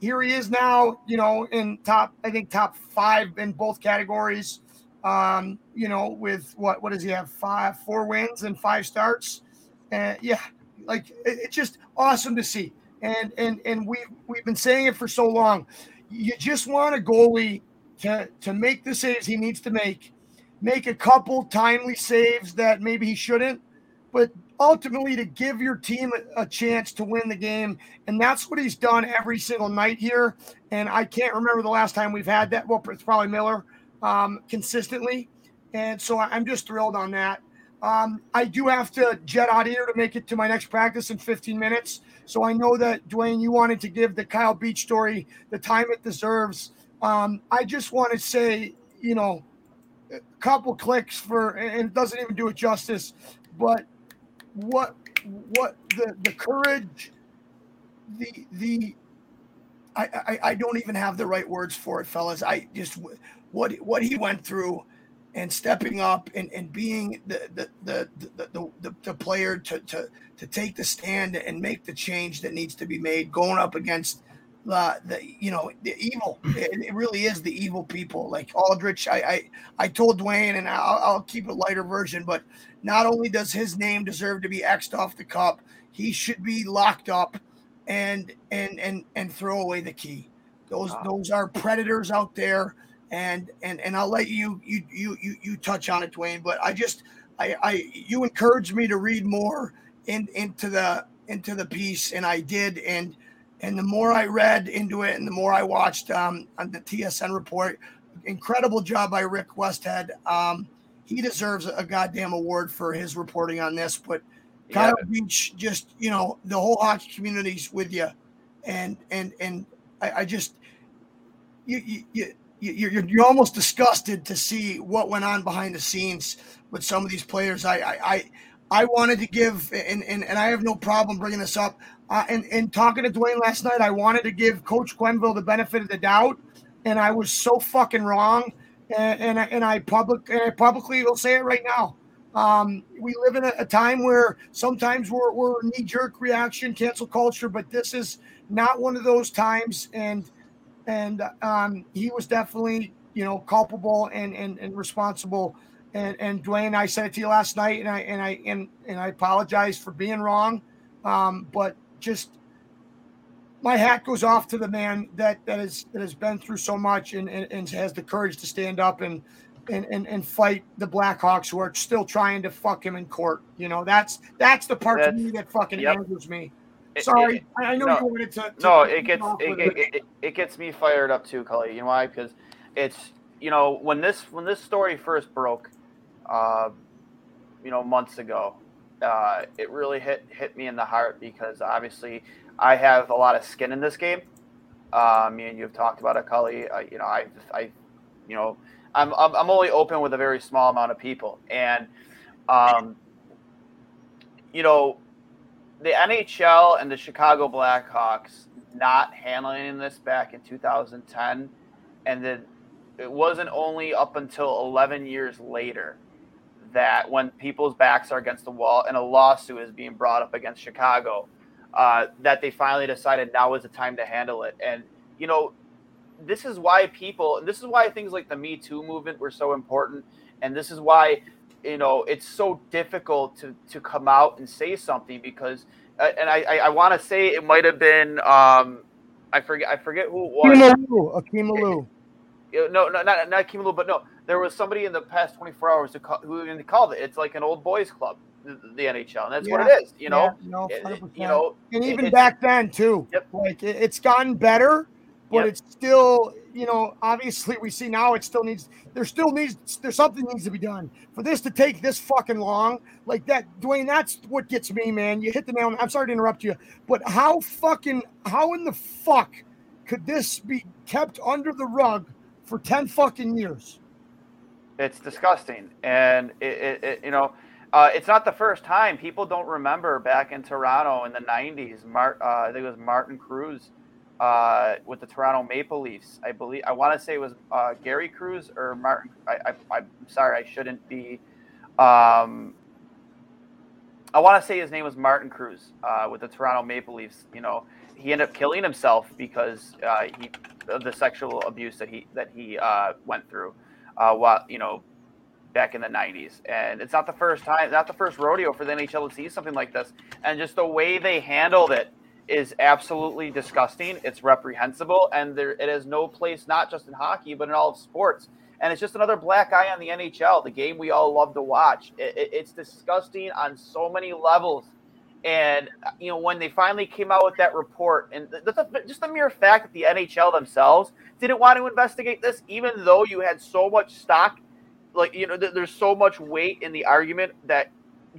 here he is now. You know, in top, I think top five in both categories. Um, you know, with what what does he have? Five, four wins and five starts. And yeah, like it, it's just awesome to see. And and and we we've been saying it for so long. You just want a goalie to to make the saves he needs to make make a couple timely saves that maybe he shouldn't, but ultimately to give your team a, a, chance to win the game. And that's what he's done every single night here. And I can't remember the last time we've had that. Well, it's probably Miller um, consistently. And so I'm just thrilled on that. Um, I do have to jet out here to make it to my next practice in 15 minutes. So I know that, Dwayne, you wanted to give the Kyle Beach story the time it deserves. Um, I just want to say, you know, a couple clicks for, and it doesn't even do it justice. But what what the the courage, the the I, I, I don't even have the right words for it, fellas. I just what what he went through and stepping up and, and being the the, the the, the, the, player to, to to take the stand and make the change that needs to be made, going up against uh, the you know the evil. It, it, really is the evil people. Like Aldrich, I I, I told Dwayne, and I'll, I'll keep a lighter version. But not only does his name deserve to be xed off the cup, he should be locked up and and and and throw away the key. Those wow. those are predators out there, and and and I'll let you you you you you touch on it, Dwayne. But I just I I you encouraged me to read more in into the into the piece, and I did, and and the more I read into it, and the more I watched um, on the TSN report, incredible job by Rick Westhead. Um, he deserves a goddamn award for his reporting on this. But Kyle yeah. Beach, just you know, the whole hockey community's with you, and and and I, I just you you. you you're, you're almost disgusted to see what went on behind the scenes with some of these players. I I I, I wanted to give and, and and I have no problem bringing this up. Uh, and, and talking to Dwayne last night, I wanted to give Coach Quenneville the benefit of the doubt, and I was so fucking wrong. And and, I, and I public and I publicly will say it right now. Um, we live in a, a, time where sometimes we're, we're knee jerk reaction, cancel culture, but this is not one of those times. And and um, he was definitely you know culpable and and, and responsible. And and Dwayne, I said it to you last night, and I and I and and I apologize for being wrong. Um, but just my hat goes off to the man that that has that has been through so much and, and, and has the courage to stand up and, and and and fight the Blackhawks who are still trying to fuck him in court. You know, that's that's the part that's, to me that fucking yep. angers me. Sorry, it, I know no, you wanted to. to no, it gets it, it, it, it gets me fired up too, Cully. You know why? Because it's you know when this when this story first broke, uh, you know months ago, uh, it really hit hit me in the heart because obviously I have a lot of skin in this game. Uh, me and you have talked about it, Cully. Uh, you know, I, I, you know, I'm, I'm, I'm only open with a very small amount of people, and, um, you know, the NHL and the Chicago Blackhawks not handling this back in 2010, and then it wasn't only up until 11 years later that when people's backs are against the wall and a lawsuit is being brought up against Chicago, uh, that they finally decided now is the time to handle it. And, you know, this is why people, and this is why things like the Me Too movement were so important. And this is why, you know, it's so difficult to, to come out and say something because, uh, and I, I, I want to say it might have been, um, I forget, I forget who it was. Akim Aliu. No, no, not, not Akim Aliu, but no, there was somebody in the past 24 hours who, call, who called it. It's like an old boys club, the, the NHL, and that's yeah, what it is. You know, yeah, no, it, you know, and even back then too. Yep. Like it, it's gotten better, but yep. it's still, you know, obviously we see now it still needs. There still needs. There's something needs to be done for this to take this fucking long. Like that, Dwayne. That's what gets me, man. You hit the nail. I'm sorry to interrupt you, but how fucking how in the fuck could this be kept under the rug for ten fucking years? It's disgusting, and it, it, it you know, uh, it's not the first time. People don't remember back in Toronto in the '90s. Mart, uh, I think it was Martin Kruze uh, with the Toronto Maple Leafs. I believe I want to say it was uh, Gary Kruze or Martin. I, I, am sorry, I shouldn't be. Um, I want to say his name was Martin Kruze uh, with the Toronto Maple Leafs. You know, he ended up killing himself because uh, he the sexual abuse that he that he went through uh, while you know back in the 90s and it's not the first time not the first rodeo for the nhl to see something like this and just the way they handled it is absolutely disgusting. It's reprehensible and there it has no place not just in hockey but in all of sports. And it's just another black eye on the nhl the game we all love to watch. It, it, it's disgusting on so many levels. And you know when they finally came out with that report, and just the mere fact that the NHL themselves didn't want to investigate this, even though you had so much stock, like you know, there's so much weight in the argument that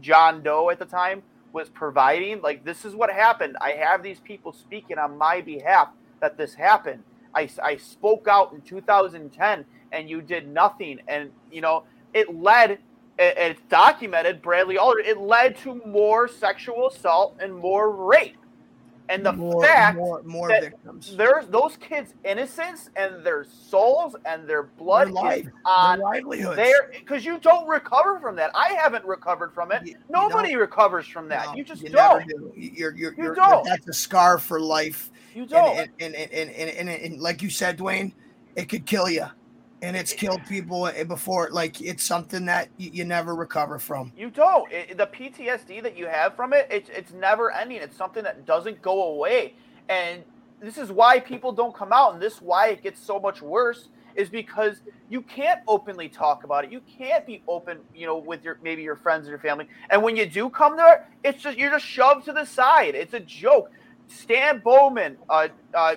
John Doe at the time was providing. Like this is what happened. I have these people speaking on my behalf that this happened. I, I spoke out in 2010, and you did nothing, and you know it led it's documented, Bradley Aldrich, it led to more sexual assault and more rape. And the more, fact more, more that victims. there's those kids' innocence and their souls and their blood their life, on their livelihoods. There, because you don't recover from that. I haven't recovered from it. You, Nobody you recovers from that. No, you just you don't. Do. You're, you're, you you're, don't. That's a scar for life. You don't. And and, and, and, and, and, and like you said, Dwayne, it could kill you. And it's killed people before. Like it's something that you, you never recover from. You don't. It, the PTSD that you have from it, it's it's never ending. It's something that doesn't go away. And this is why people don't come out, and this is why it gets so much worse. Is because you can't openly talk about it. You can't be open, you know, with your maybe your friends or your family. And when you do come there, it's just you're just shoved to the side. It's a joke. Stan Bowman, uh, uh,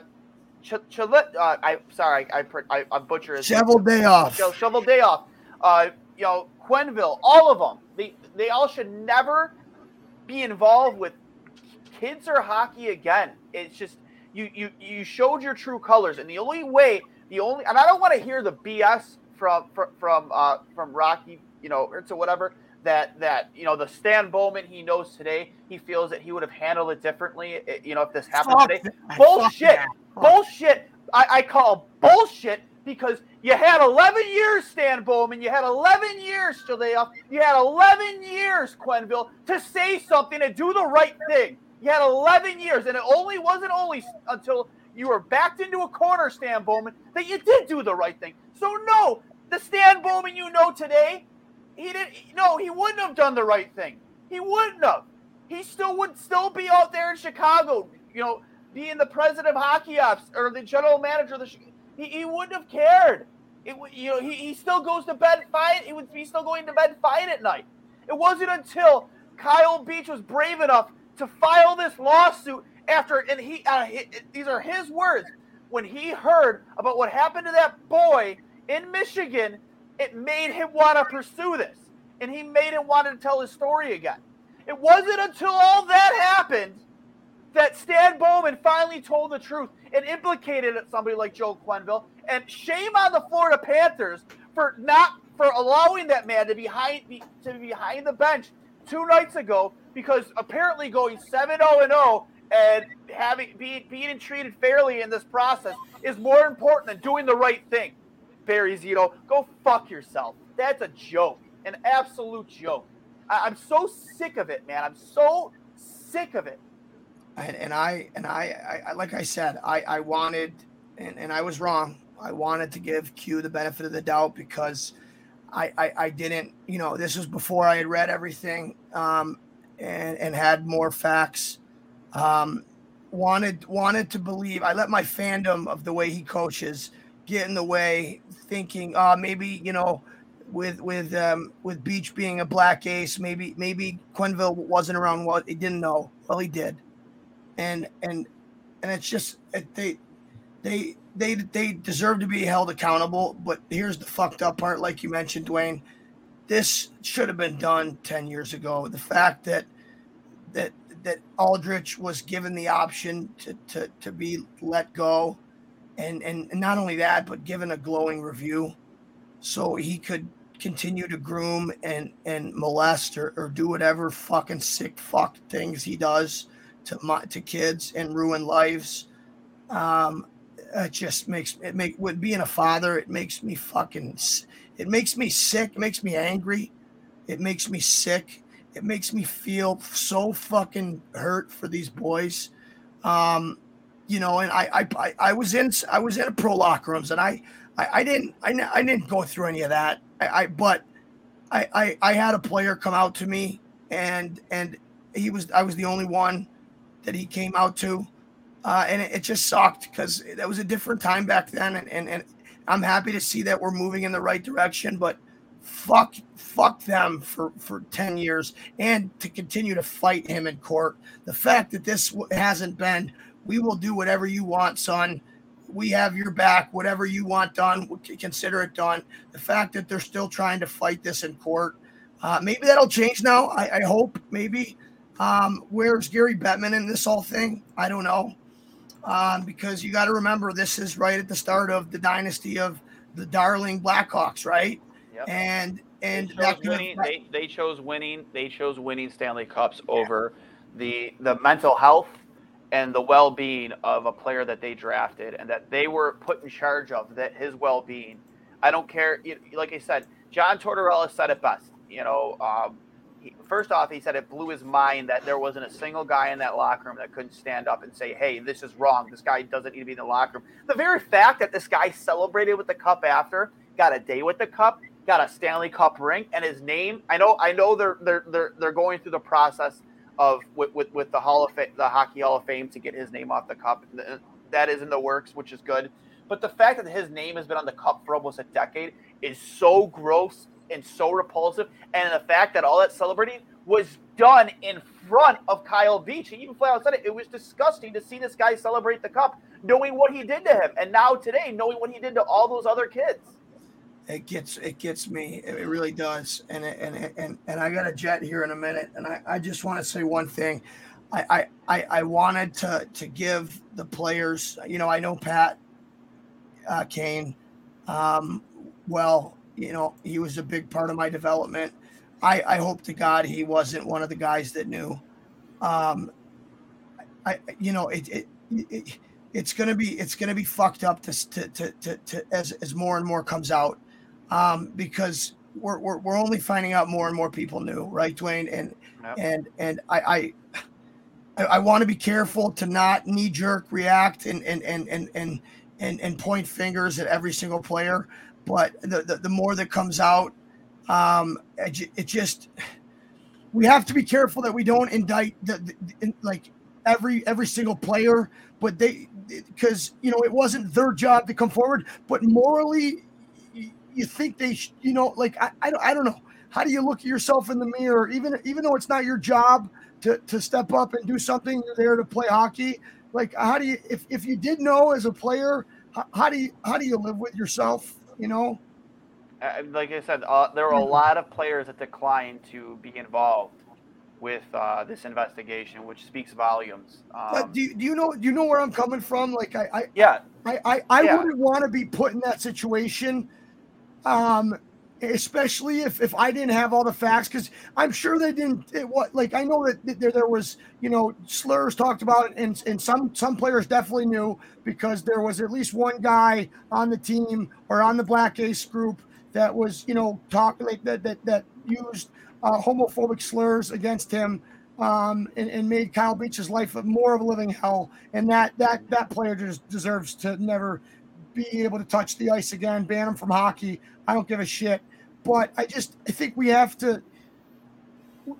Ch- Ch- uh I sorry, I I, I butcher his Cheveldayoff. Cheveldayoff. Uh, you know, Quenneville, all of them. They they all should never be involved with kids or hockey again. It's just you you you showed your true colors, and the only way, the only, and I don't want to hear the BS from from from uh, from Rocky, you know, or to whatever that that you know the Stan Bowman he knows today, he feels that he would have handled it differently. Eh, you know, if this happened Fuck today, that. bullshit, bullshit. I, I call bullshit because you had 11 years, Stan Bowman. You had 11 years, Jaleoff. You had 11 years, Quenneville, to say something and do the right thing. You had 11 years, and it only wasn't only until you were backed into a corner, Stan Bowman, that you did do the right thing. So no, the Stan Bowman you know today, he didn't. No, he wouldn't have done the right thing. He wouldn't have. He still would still be out there in Chicago, you know, being the president of hockey ops or the general manager of the. He, he wouldn't have cared. It you know he, he still goes to bed fine. He would be still going to bed fine at night. It wasn't until Kyle Beach was brave enough to file this lawsuit after, and he, uh, he these are his words. When he heard about what happened to that boy in Michigan, it made him want to pursue this, and he made him want to tell his story again. It wasn't until all that happened that Stan Bowman finally told the truth and implicated somebody like Joe Quenneville. And shame on the Florida Panthers for not for allowing that man to be behind to be behind the bench two nights ago because apparently going 7-0 and 0 and having being being treated fairly in this process is more important than doing the right thing. Barry Zito, go fuck yourself. That's a joke, an absolute joke. I, I'm so sick of it, man. I'm so sick of it. and, and I and I, I like I said, I I wanted and, and I was wrong. I wanted to give Q the benefit of the doubt because I, I I didn't you know this was before I had read everything um, and and had more facts. Um, wanted wanted to believe. I let my fandom of the way he coaches get in the way, thinking, uh, maybe you know. With with um, with Beach being a black ace, maybe maybe Quenneville wasn't around. What he didn't know. Well, he did and and and it's just they they they they deserve to be held accountable. But here's the fucked up part, like you mentioned, Dwayne. This should have been done ten years ago. The fact that that that Aldrich was given the option to to to be let go, and and, not only that, but given a glowing review, so he could continue to groom and and molest or, or do whatever fucking sick fuck things he does to my to kids and ruin lives. Um, it just makes it make with being a father, it makes me fucking it makes me sick, it makes me angry, it makes me sick, it makes me feel so fucking hurt for these boys. Um, you know, and I I I, was in I was in a pro locker rooms and I I, I didn't I, I didn't go through any of that. I, I but I, I I had a player come out to me and and he was I was the only one that he came out to. Uh, and it, it just sucked because that was a different time back then. And, and, and I'm happy to see that we're moving in the right direction, but fuck, fuck them for, for 10 years and to continue to fight him in court. The fact that this hasn't been, we will do whatever you want, son. We have your back. Whatever you want done, consider it done. The fact that they're still trying to fight this in court, uh, maybe that'll change now. I, I hope, maybe. Um, where's Gary Bettman in this whole thing? I don't know. Um, because you got to remember, this is right at the start of the dynasty of the darling Blackhawks, right? Yep. And and they chose have- winning. They, they chose winning. They chose winning Stanley Cups over the the mental health and the well being of a player that they drafted and that they were put in charge of. That his well being. I don't care. Like I said, John Tortorella said it best. You know, um, he, first off, he said it blew his mind that there wasn't a single guy in that locker room that couldn't stand up and say, "Hey, this is wrong. This guy doesn't need to be in the locker room." The very fact that this guy celebrated with the cup after, got a day with the cup, got a Stanley Cup ring, and his name. I know, I know they're they're they're they're going through the process of with with, with the Hall of the Hockey Hall of Fame to get his name off the cup. That is in the works, which is good. But the fact that his name has been on the cup for almost a decade is so gross and so repulsive. And the fact that all that celebrating was done in front of Kyle Beach. He even flat out said it. It was disgusting to see this guy celebrate the cup, knowing what he did to him. And now today, knowing what he did to all those other kids. It gets it gets me. It really does. And and and and I got a jet here in a minute. And I, I just want to say one thing. I, I I wanted to to give the players, you know, I know Pat uh, Kane um, well you know, he was a big part of my development. I, I hope to God he wasn't one of the guys that knew. Um, I, you know, it, it, it it's gonna be it's gonna be fucked up to to to, to, as as more and more comes out, um, because we're, we're we're only finding out more and more people knew, right, Dwayne? And yep. and and I I I want to be careful to not knee jerk react and and and and and and, and point fingers at every single player but the, the, the more that comes out, um, it, it, just we have to be careful that we don't indict the, the like every every single player, but they because you know it wasn't their job to come forward, but morally, you, think they sh- you know like I, I don't I don't know how do you look at yourself in the mirror even even though it's not your job to to step up and do something you're there to play hockey like how do you if, if you did know as a player how, how do you how do you live with yourself you know. Uh, like I said, uh, there were a lot of players that declined to be involved with uh, this investigation, which speaks volumes. Um, do, you, do you know do you know where I'm coming from? Like I, I yeah, I I, I yeah. wouldn't want to be put in that situation. Um, especially if if I didn't have all the facts, because I'm sure they didn't. It, what like I know that there there was you know slurs talked about, and and some some players definitely knew because there was at least one guy on the team or on the Black Ace group that was you know talking like that that that used uh, homophobic slurs against him. Um, and, and made Kyle Beach's life more of a living hell, and that that that player just deserves to never be able to touch the ice again, ban him from hockey. I don't give a shit. But I just I think we have to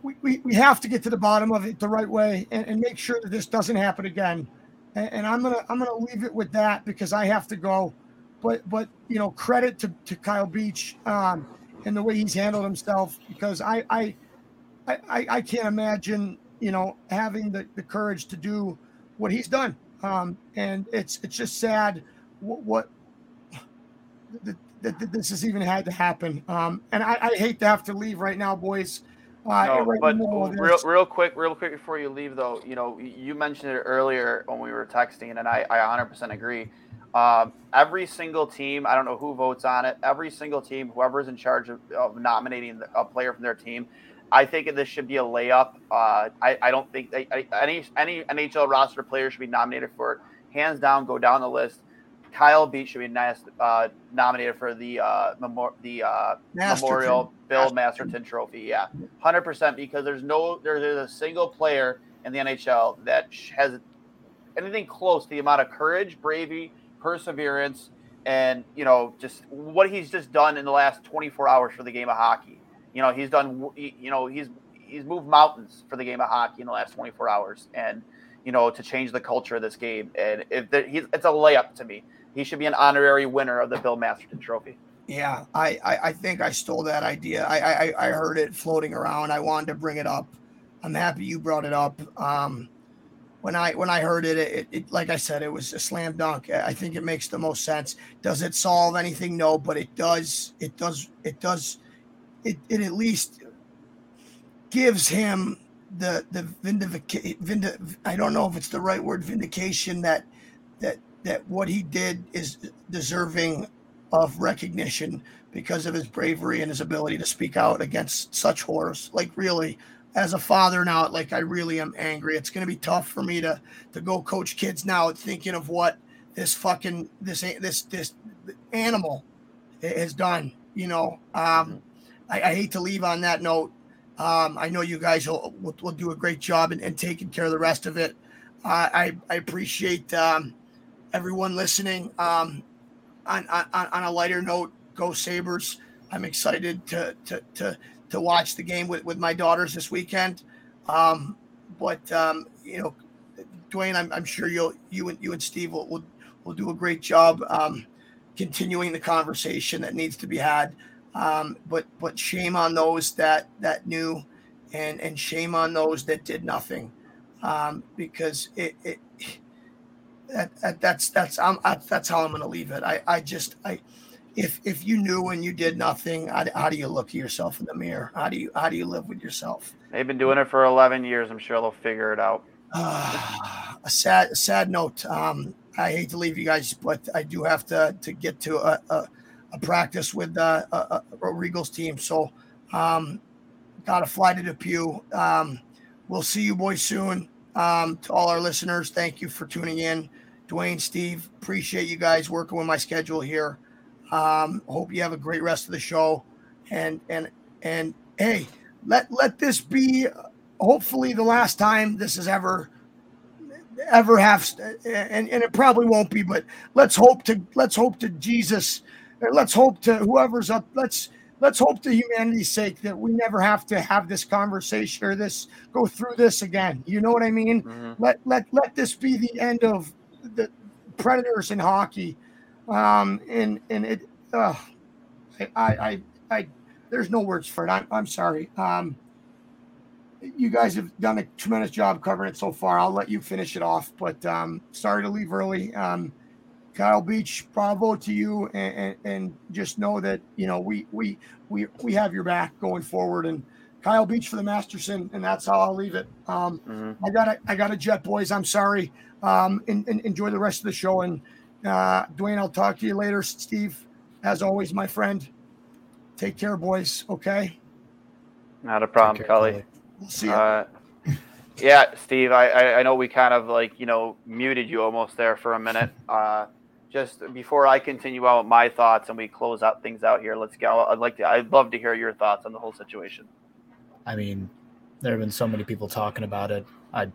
we, we, we have to get to the bottom of it the right way and, and make sure that this doesn't happen again. And, and, I'm gonna I'm gonna leave it with that because I have to go. But but you know credit to, to Kyle Beach um, and the way he's handled himself because I I I, I can't imagine you know having the, the courage to do what he's done. Um, and it's it's just sad what, what the, that this has even had to happen. Um, and I, I, hate to have to leave right now, boys. Uh, no, right but real, real quick, real quick before you leave, though, you know, you mentioned it earlier when we were texting, and I, I 100% agree. Um, every single team, I don't know who votes on it. Every single team, whoever's in charge of, of nominating a player from their team, I think this should be a layup. Uh, I, I don't think they, any any NHL roster player should be nominated for it. Hands down, go down the list. Kyle Beach should be nice, uh, nominated for the uh, memor- the uh, Memorial Bill Masterton Trophy. Yeah, hundred percent. Because there's no there, there's a single player in the NHL that has anything close to the amount of courage, bravery, perseverance, and you know just what he's just done in the last 24 hours for the game of hockey. You know he's done. You know he's he's moved mountains for the game of hockey in the last 24 hours, and you know to change the culture of this game. And if he's, it's a layup to me he should be an honorary winner of the Bill Masterton Trophy. Yeah, I, I, I think I stole that idea. I, I, I heard it floating around. I wanted to bring it up. I'm happy you brought it up. Um, when I when I heard it, it, it, like I said, it was a slam dunk. I think it makes the most sense. Does it solve anything? No, but it does. It does. It does. It, it at least gives him the the vindic- I don't know if it's the right word vindication that that that what he did is deserving of recognition because of his bravery and his ability to speak out against such horrors. Like really, as a father now, like I really am angry. It's going to be tough for me to to go coach kids now, thinking of what this fucking this this this animal has done. You know, um, I, I hate to leave on that note. Um, I know you guys will, will, will do a great job in, in, taking care of the rest of it. Uh, I, I appreciate um, everyone listening. Um, on, on, on a lighter note, go Sabres. I'm excited to, to, to, to watch the game with, with my daughters this weekend. Um, but, um, you know, Dwayne, I'm, I'm sure you'll, you and you and Steve will, will, will do a great job um, continuing the conversation that needs to be had. Um, but but shame on those that that knew, and and shame on those that did nothing, um, because it, it that, that, that's that's I'm, I, that's how I'm going to leave it. I I just I if if you knew and you did nothing, how, how do you look at yourself in the mirror? How do you how do you live with yourself? They've been doing it for 11 years. I'm sure they'll figure it out. Uh, a sad sad note. Um, I hate to leave you guys, but I do have to to get to a, a, a practice with uh, a, a, Regals team. So, um, got to fly to Depew. Um, we'll see you boys soon. Um, to all our listeners, thank you for tuning in. Dwayne, Steve, appreciate you guys working with my schedule here. Um, hope you have a great rest of the show. And and and hey, let let this be hopefully the last time this is ever ever have and, and it probably won't be but let's hope to let's hope to jesus let's hope to whoever's up let's let's hope to humanity's sake that we never have to have this conversation or this go through this again you know what i mean mm-hmm. let let let this be the end of the predators in hockey um and and it uh, I, I i there's no words for it i'm, I'm sorry um you guys have done a tremendous job covering it so far. I'll let you finish it off, but um, sorry to leave early. Um, Kyle Beach, bravo to you, and, and, and, just know that you know we we we we have your back going forward. And Kyle Beach for the Masterton, and that's how I'll leave it. Um, mm-hmm. I got I got a jet, boys. I'm sorry. Um, and, and enjoy the rest of the show. And uh, Dwayne, I'll talk to you later. Steve, as always, my friend. Take care, boys. Okay. Not a problem, Cully. We'll Uh, yeah, Steve, I, I, I know we kind of like, you know, muted you almost there for a minute. (laughs) Uh, just before I continue out my thoughts and we close out things out here, let's go. I'd like to, I'd love to hear your thoughts on the whole situation. I mean, there have been so many people talking about it. I,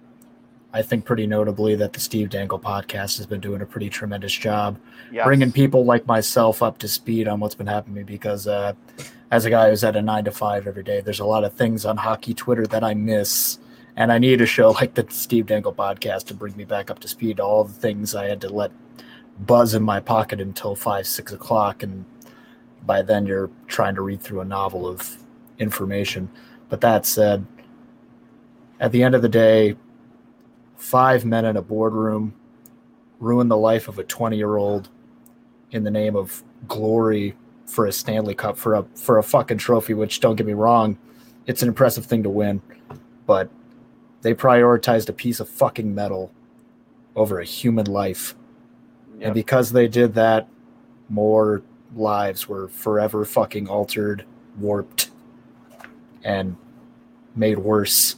I think pretty notably that the Steve Dangle podcast has been doing a pretty tremendous job yes. bringing people like myself up to speed on what's been happening because, uh, as a guy who's at a nine to five every day, there's a lot of things on hockey Twitter that I miss. And I need a show (laughs) like the Steve Dangle podcast to bring me back up to speed. All the things I had to let buzz in my pocket until five, six o'clock. And by then, you're trying to read through a novel of information. But that said, at the end of the day, five men in a boardroom ruin the life of a 20 year old in the name of glory for a Stanley Cup for a for a fucking trophy. Which don't get me wrong, it's an impressive thing to win, but they prioritized a piece of fucking metal over a human life, yep. and because they did that, more lives were forever fucking altered, warped, and made worse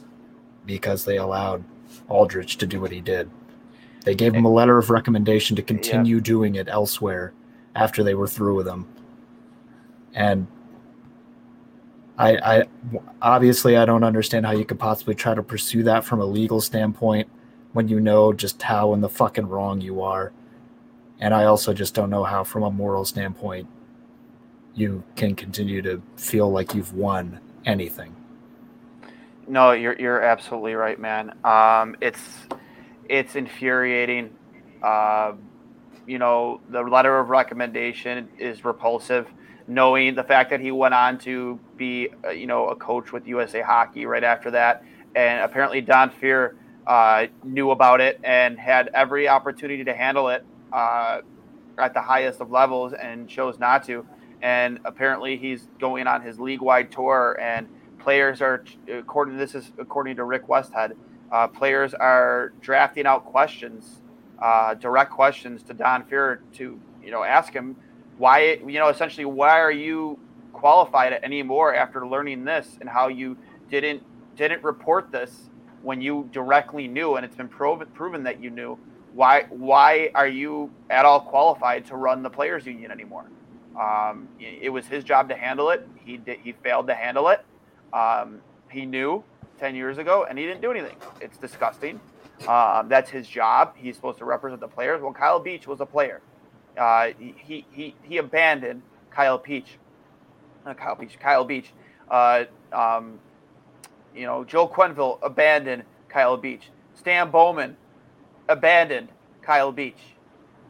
because they allowed Aldrich to do what he did. They gave him a eh, letter of recommendation to continue doing it elsewhere after they were through with him and I, I obviously I don't understand how you could possibly try to pursue that from a legal standpoint when you know just how in the fucking wrong you are. And I also just don't know how, from a moral standpoint, you can continue to feel like you've won anything. No, you're you're absolutely right, man. Um, it's it's infuriating. Uh, you know, the letter of recommendation is repulsive knowing the fact that he went on to be, uh, you know, a coach with USA Hockey right after that, and apparently Don Fehr uh, knew about it and had every opportunity to handle it uh, at the highest of levels and chose not to. And apparently he's going on his league-wide tour, and players are, according to this is according to Rick Westhead, uh, players are drafting out questions, uh, direct questions to Don Fehr to, you know, ask him why you know essentially why are you qualified anymore after learning this and how you didn't didn't report this when you directly knew and it's been proven proven that you knew why why are you at all qualified to run the players union anymore? Um, it was his job to handle it. He did he failed to handle it um, he knew 10 years ago and he didn't do anything. It's disgusting. Um, that's his job. He's supposed to represent the players. Well, Kyle Beach was a player. Uh, he, he, he abandoned Kyle Peach. Not Kyle Peach, Kyle Beach. Uh, um, you know, Joe Quenneville abandoned Kyle Beach. Stan Bowman abandoned Kyle Beach.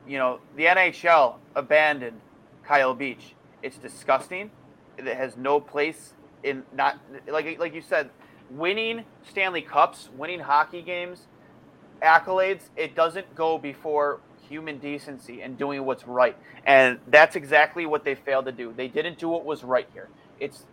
You know, the NHL abandoned Kyle Beach. It's disgusting. It has no place in not like like you said, winning Stanley Cups, winning hockey games, accolades. It doesn't go before human decency and doing what's right. And that's exactly what they failed to do. They didn't do what was right here. It's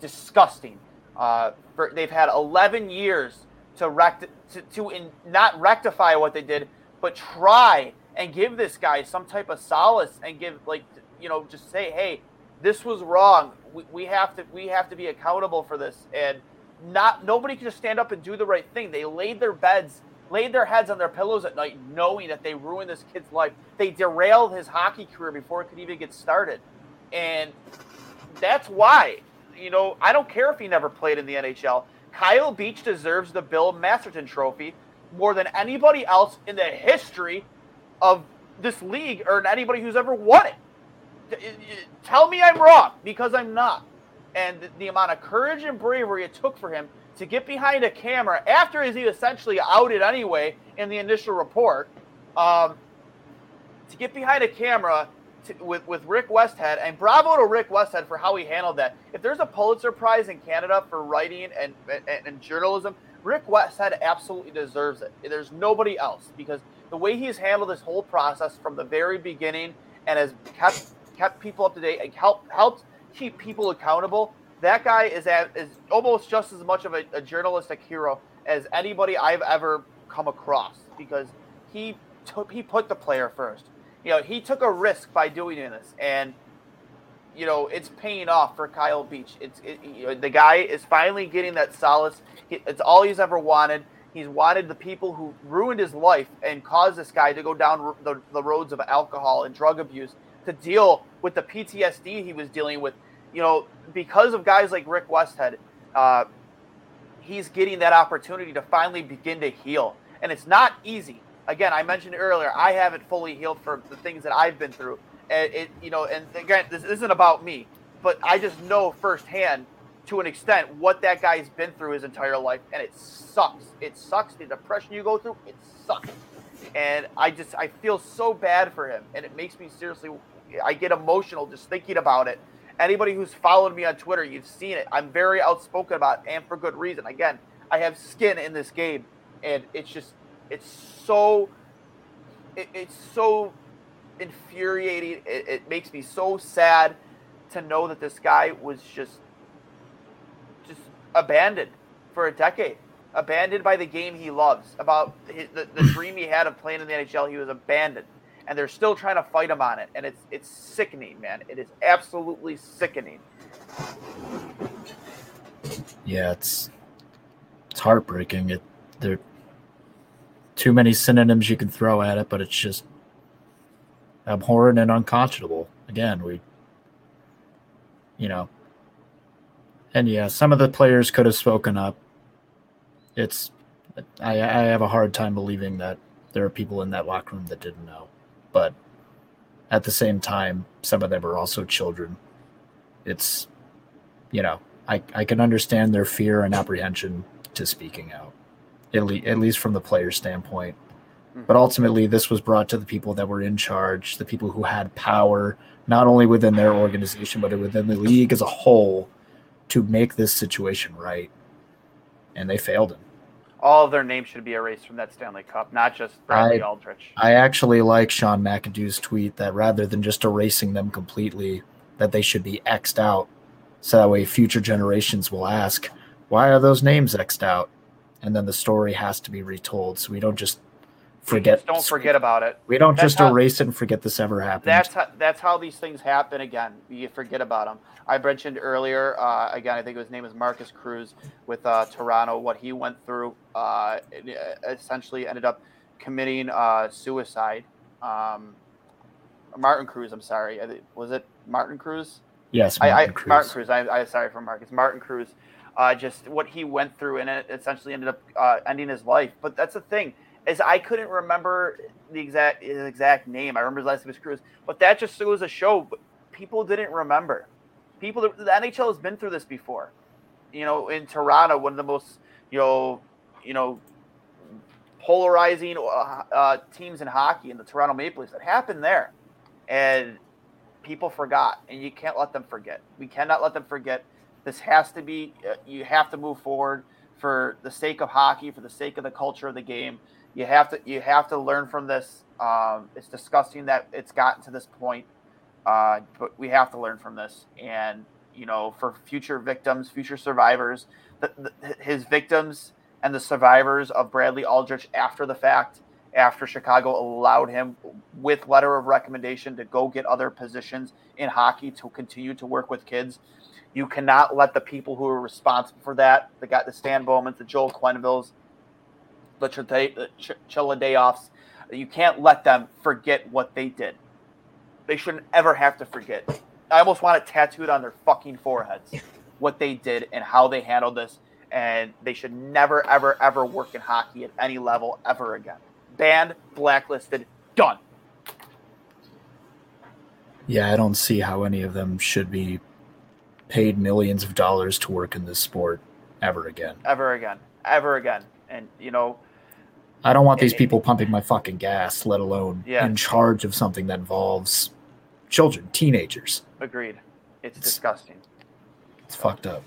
disgusting. Uh, for, they've had 11 years to rect to, to in, not rectify what they did, but try and give this guy some type of solace and give like you know just say hey this was wrong. We, we have to we have to be accountable for this. And not nobody can just stand up and do the right thing. They laid their beds laid their heads on their pillows at night knowing that they ruined this kid's life. They derailed his hockey career before it could even get started. And that's why you know i don't care if he never played in the nhl kyle beach deserves the bill masterton trophy more than anybody else in the history of this league or anybody who's ever won it. Tell me I'm wrong because I'm not. And the amount of courage and bravery it took for him to get behind a camera after he essentially outed anyway in the initial report, um, to get behind a camera to, with with Rick Westhead and bravo to Rick Westhead for how he handled that. If there's a Pulitzer Prize in Canada for writing and and, and journalism, Rick Westhead absolutely deserves it. There's nobody else because the way he's handled this whole process from the very beginning and has kept kept people up to date and helped helped keep people accountable. That guy is at, is almost just as much of a, a journalistic hero as anybody I've ever come across because he took he put the player first. You know, he took a risk by doing this, and you know it's paying off for Kyle Beach. It's it, you know, the guy is finally getting that solace. It's all he's ever wanted. He's wanted the people who ruined his life and caused this guy to go down the, the roads of alcohol and drug abuse to deal with the PTSD he was dealing with. You know, because of guys like Rick Westhead, uh, he's getting that opportunity to finally begin to heal. And it's not easy. Again, I mentioned earlier, I haven't fully healed for the things that I've been through. And it, you know, and again, this isn't about me, but I just know firsthand to an extent what that guy's been through his entire life, and it sucks. It sucks. The depression you go through, it sucks. And I just I feel so bad for him, and it makes me seriously. I get emotional just thinking about it. Anybody who's followed me on Twitter, you've seen it. I'm very outspoken about, it, and for good reason. Again, I have skin in this game, and it's just it's so it, it's so infuriating. It, it makes me so sad to know that this guy was just just abandoned for a decade, abandoned by the game he loves, about his, the, the dream he had of playing in the NHL. He was abandoned, and they're still trying to fight him on it, and it's it's sickening, man. It is absolutely sickening. Yeah, it's it's heartbreaking. It there too many synonyms you can throw at it, but it's just abhorrent and unconscionable. Again, we you know, and yeah, some of the players could have spoken up. It's I, I have a hard time believing that there are people in that locker room that didn't know, but at the same time, some of them are also children. It's you know I I can understand their fear and apprehension to speaking out, at, le- at least from the player standpoint. Hmm. But ultimately, this was brought to the people that were in charge, the people who had power, not only within their organization, but within the league as a whole, to make this situation right, and they failed him. All of their names should be erased from that Stanley Cup, not just Bradley I, Aldrich. I actually like Sean McIndoe's tweet that rather than just erasing them completely, that they should be xed out, so that way future generations will ask, "Why are those names xed out?" And then the story has to be retold, so we don't just forget. Just don't forget about it. We don't that's just how, erase it and forget this ever happened. That's how, that's how these things happen. Again, you forget about them. I mentioned earlier. Uh, again, I think his name is Marcus Kruze with uh, Toronto. What he went through uh, essentially ended up committing uh, suicide. Um, Martin Kruze. I'm sorry. Was it Martin Kruze? Yes, Martin I, I, Kruze. Martin Kruze. I, I sorry for Marcus. Martin Kruze. uh, just what he went through, and it essentially ended up uh, ending his life. But that's the thing is I couldn't remember the exact his exact name. I remember his last name was Kruze, but that just was a show people didn't remember. People, the NHL has been through this before. You know, in Toronto, one of the most you know, you know, polarizing uh, uh, teams in hockey in the Toronto Maple Leafs. That happened there, and people forgot, and you can't let them forget. We cannot let them forget. This has to be. Uh, you have to move forward for the sake of hockey, for the sake of the culture of the game. You have to. You have to learn from this. Um, it's disgusting that it's gotten to this point, uh, but we have to learn from this. And you know, for future victims, future survivors, the, the, his victims and the survivors of Bradley Aldrich after the fact, after Chicago allowed him with letter of recommendation to go get other positions in hockey to continue to work with kids. You cannot let the people who are responsible for that, the got the Stan Bowmans, the Joel Quennevilles, the Cheveldayoffs, you can't let them forget what they did. They shouldn't ever have to forget. I almost want it tattooed on their fucking foreheads what they did and how they handled this and they should never, ever, ever work in hockey at any level ever again. Banned, blacklisted, done. Yeah, I don't see how any of them should be paid millions of dollars to work in this sport ever again. Ever again. Ever again. And, you know, I don't want these people pumping my fucking gas, let alone yeah. in charge of something that involves children, teenagers. Agreed. It's, it's disgusting. It's fucked up.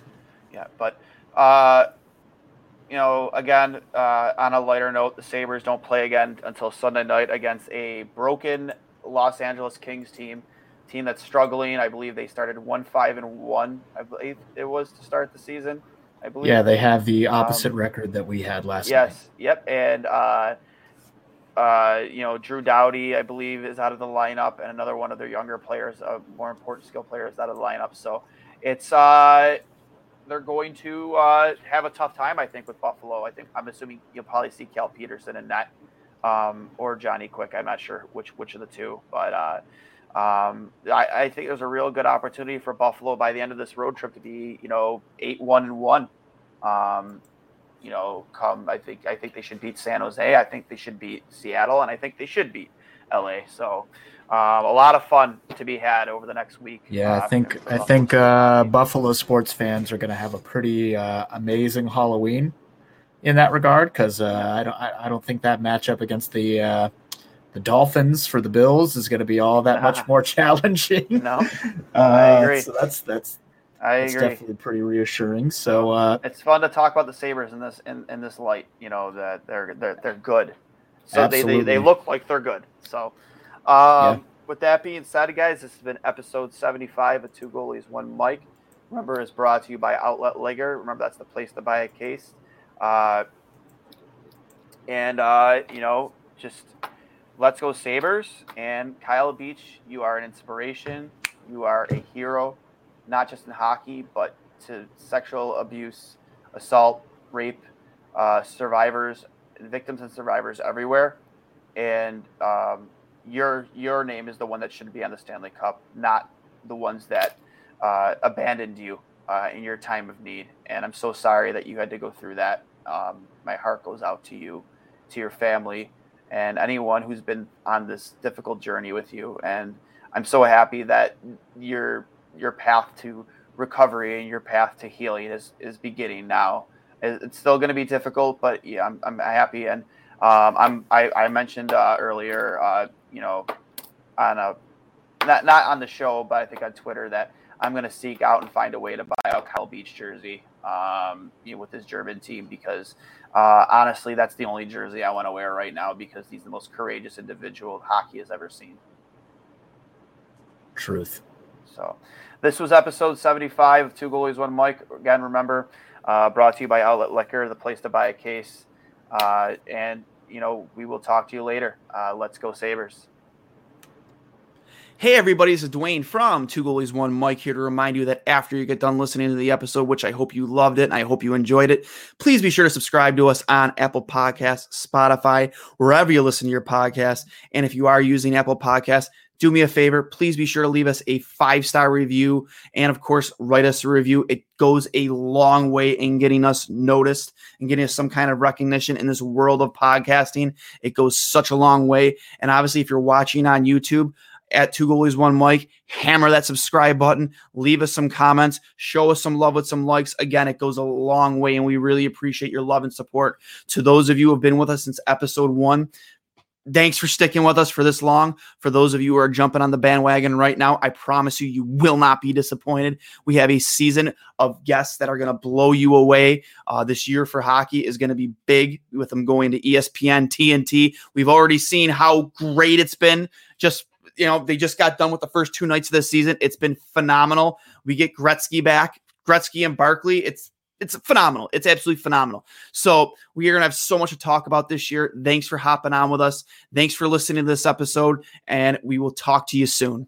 Yeah, but uh, you know, again, uh, on a lighter note, the Sabres don't play again until Sunday night against a broken Los Angeles Kings team, team that's struggling. I believe they started one five and one. I believe it was to start the season. I believe. Yeah, they have the opposite um, record that we had last year. yes, night. Yep, and uh, uh, you know, Drew Doughty, I believe, is out of the lineup, and another one of their younger players, uh, more important skill players, out of the lineup. So it's uh, they're going to uh, have a tough time, I think, with Buffalo. I think I'm assuming you'll probably see Cal Petersen in net um, or Johnny Quick. I'm not sure which which of the two, but uh, um, I, I, think there's a real good opportunity for Buffalo by the end of this road trip to be, you know, eight one and one. Um, you know, come I think I think they should beat San Jose. I think they should beat Seattle, and I think they should beat LA. So um, a lot of fun to be had over the next week. Yeah, uh, I think I think uh, Buffalo sports fans are going to have a pretty uh, amazing Halloween in that regard because uh, I don't I, I, don't think that matchup against the uh, the Dolphins for the Bills is going to be all that much more (laughs) challenging. No, uh, I agree. So that's that's I that's agree. definitely pretty reassuring. So it's fun to talk about the Sabres in this in, in this light. You know that they're they're they're good. So they, they, they look like they're good. So um, yeah. With that being said, guys, this has been episode 75 of Two Goalies, One Mic. Remember, it's brought to you by Outlet Liquor. Remember, that's the place to buy a case. Uh, and, uh, you know, just let's go Sabres. And Kyle Beach, you are an inspiration. You are a hero, not just in hockey, but to sexual abuse, assault, rape uh, survivors, victims and survivors everywhere. And um, your your name is the one that should be on the Stanley Cup, not the ones that uh, abandoned you uh, in your time of need. And I'm so sorry that you had to go through that. Um, my heart goes out to you, to your family, and anyone who's been on this difficult journey with you. And I'm so happy that your your path to recovery and your path to healing is is beginning now. It's still going to be difficult, but yeah, I'm, I'm happy and. Um, I'm I, I mentioned uh, earlier uh, you know, on a not not on the show, but I think on Twitter that I'm going to seek out and find a way to buy a Kyle Beach jersey um, you know, with his German team because uh, honestly, that's the only jersey I want to wear right now because he's the most courageous individual hockey has ever seen. Truth. So, this was episode 75 of Two Goalies, One Mic. Again, remember, uh, brought to you by Outlet Liquor, the place to buy a case. Uh, and you know, we will talk to you later. Uh, let's go Sabres. Hey everybody, this is Dwayne from Two Goalies One Mic here to remind you that after you get done listening to the episode, which I hope you loved it and I hope you enjoyed it, please be sure to subscribe to us on Apple Podcasts, Spotify, wherever you listen to your podcast. And if you are using Apple Podcasts, do me a favor. Please be sure to leave us a five star review and, of course, write us a review. It goes a long way in getting us noticed and getting us some kind of recognition in this world of podcasting. It goes such a long way. And obviously, if you're watching on YouTube, at Two Goalies One Mic. Hammer that subscribe button. Leave us some comments. Show us some love with some likes. Again, it goes a long way, and we really appreciate your love and support. To those of you who have been with us since episode one, thanks for sticking with us for this long. For those of you who are jumping on the bandwagon right now, I promise you, you will not be disappointed. We have a season of guests that are going to blow you away. Uh, this year for hockey is going to be big with them going to ESPN, TNT. We've already seen how great it's been just you know, they just got done with the first two nights of the season. It's been phenomenal. We get Gretzky back, Gretzky and Barkley. It's it's phenomenal. It's absolutely phenomenal. So we are gonna have so much to talk about this year. Thanks for hopping on with us. Thanks for listening to this episode, and we will talk to you soon.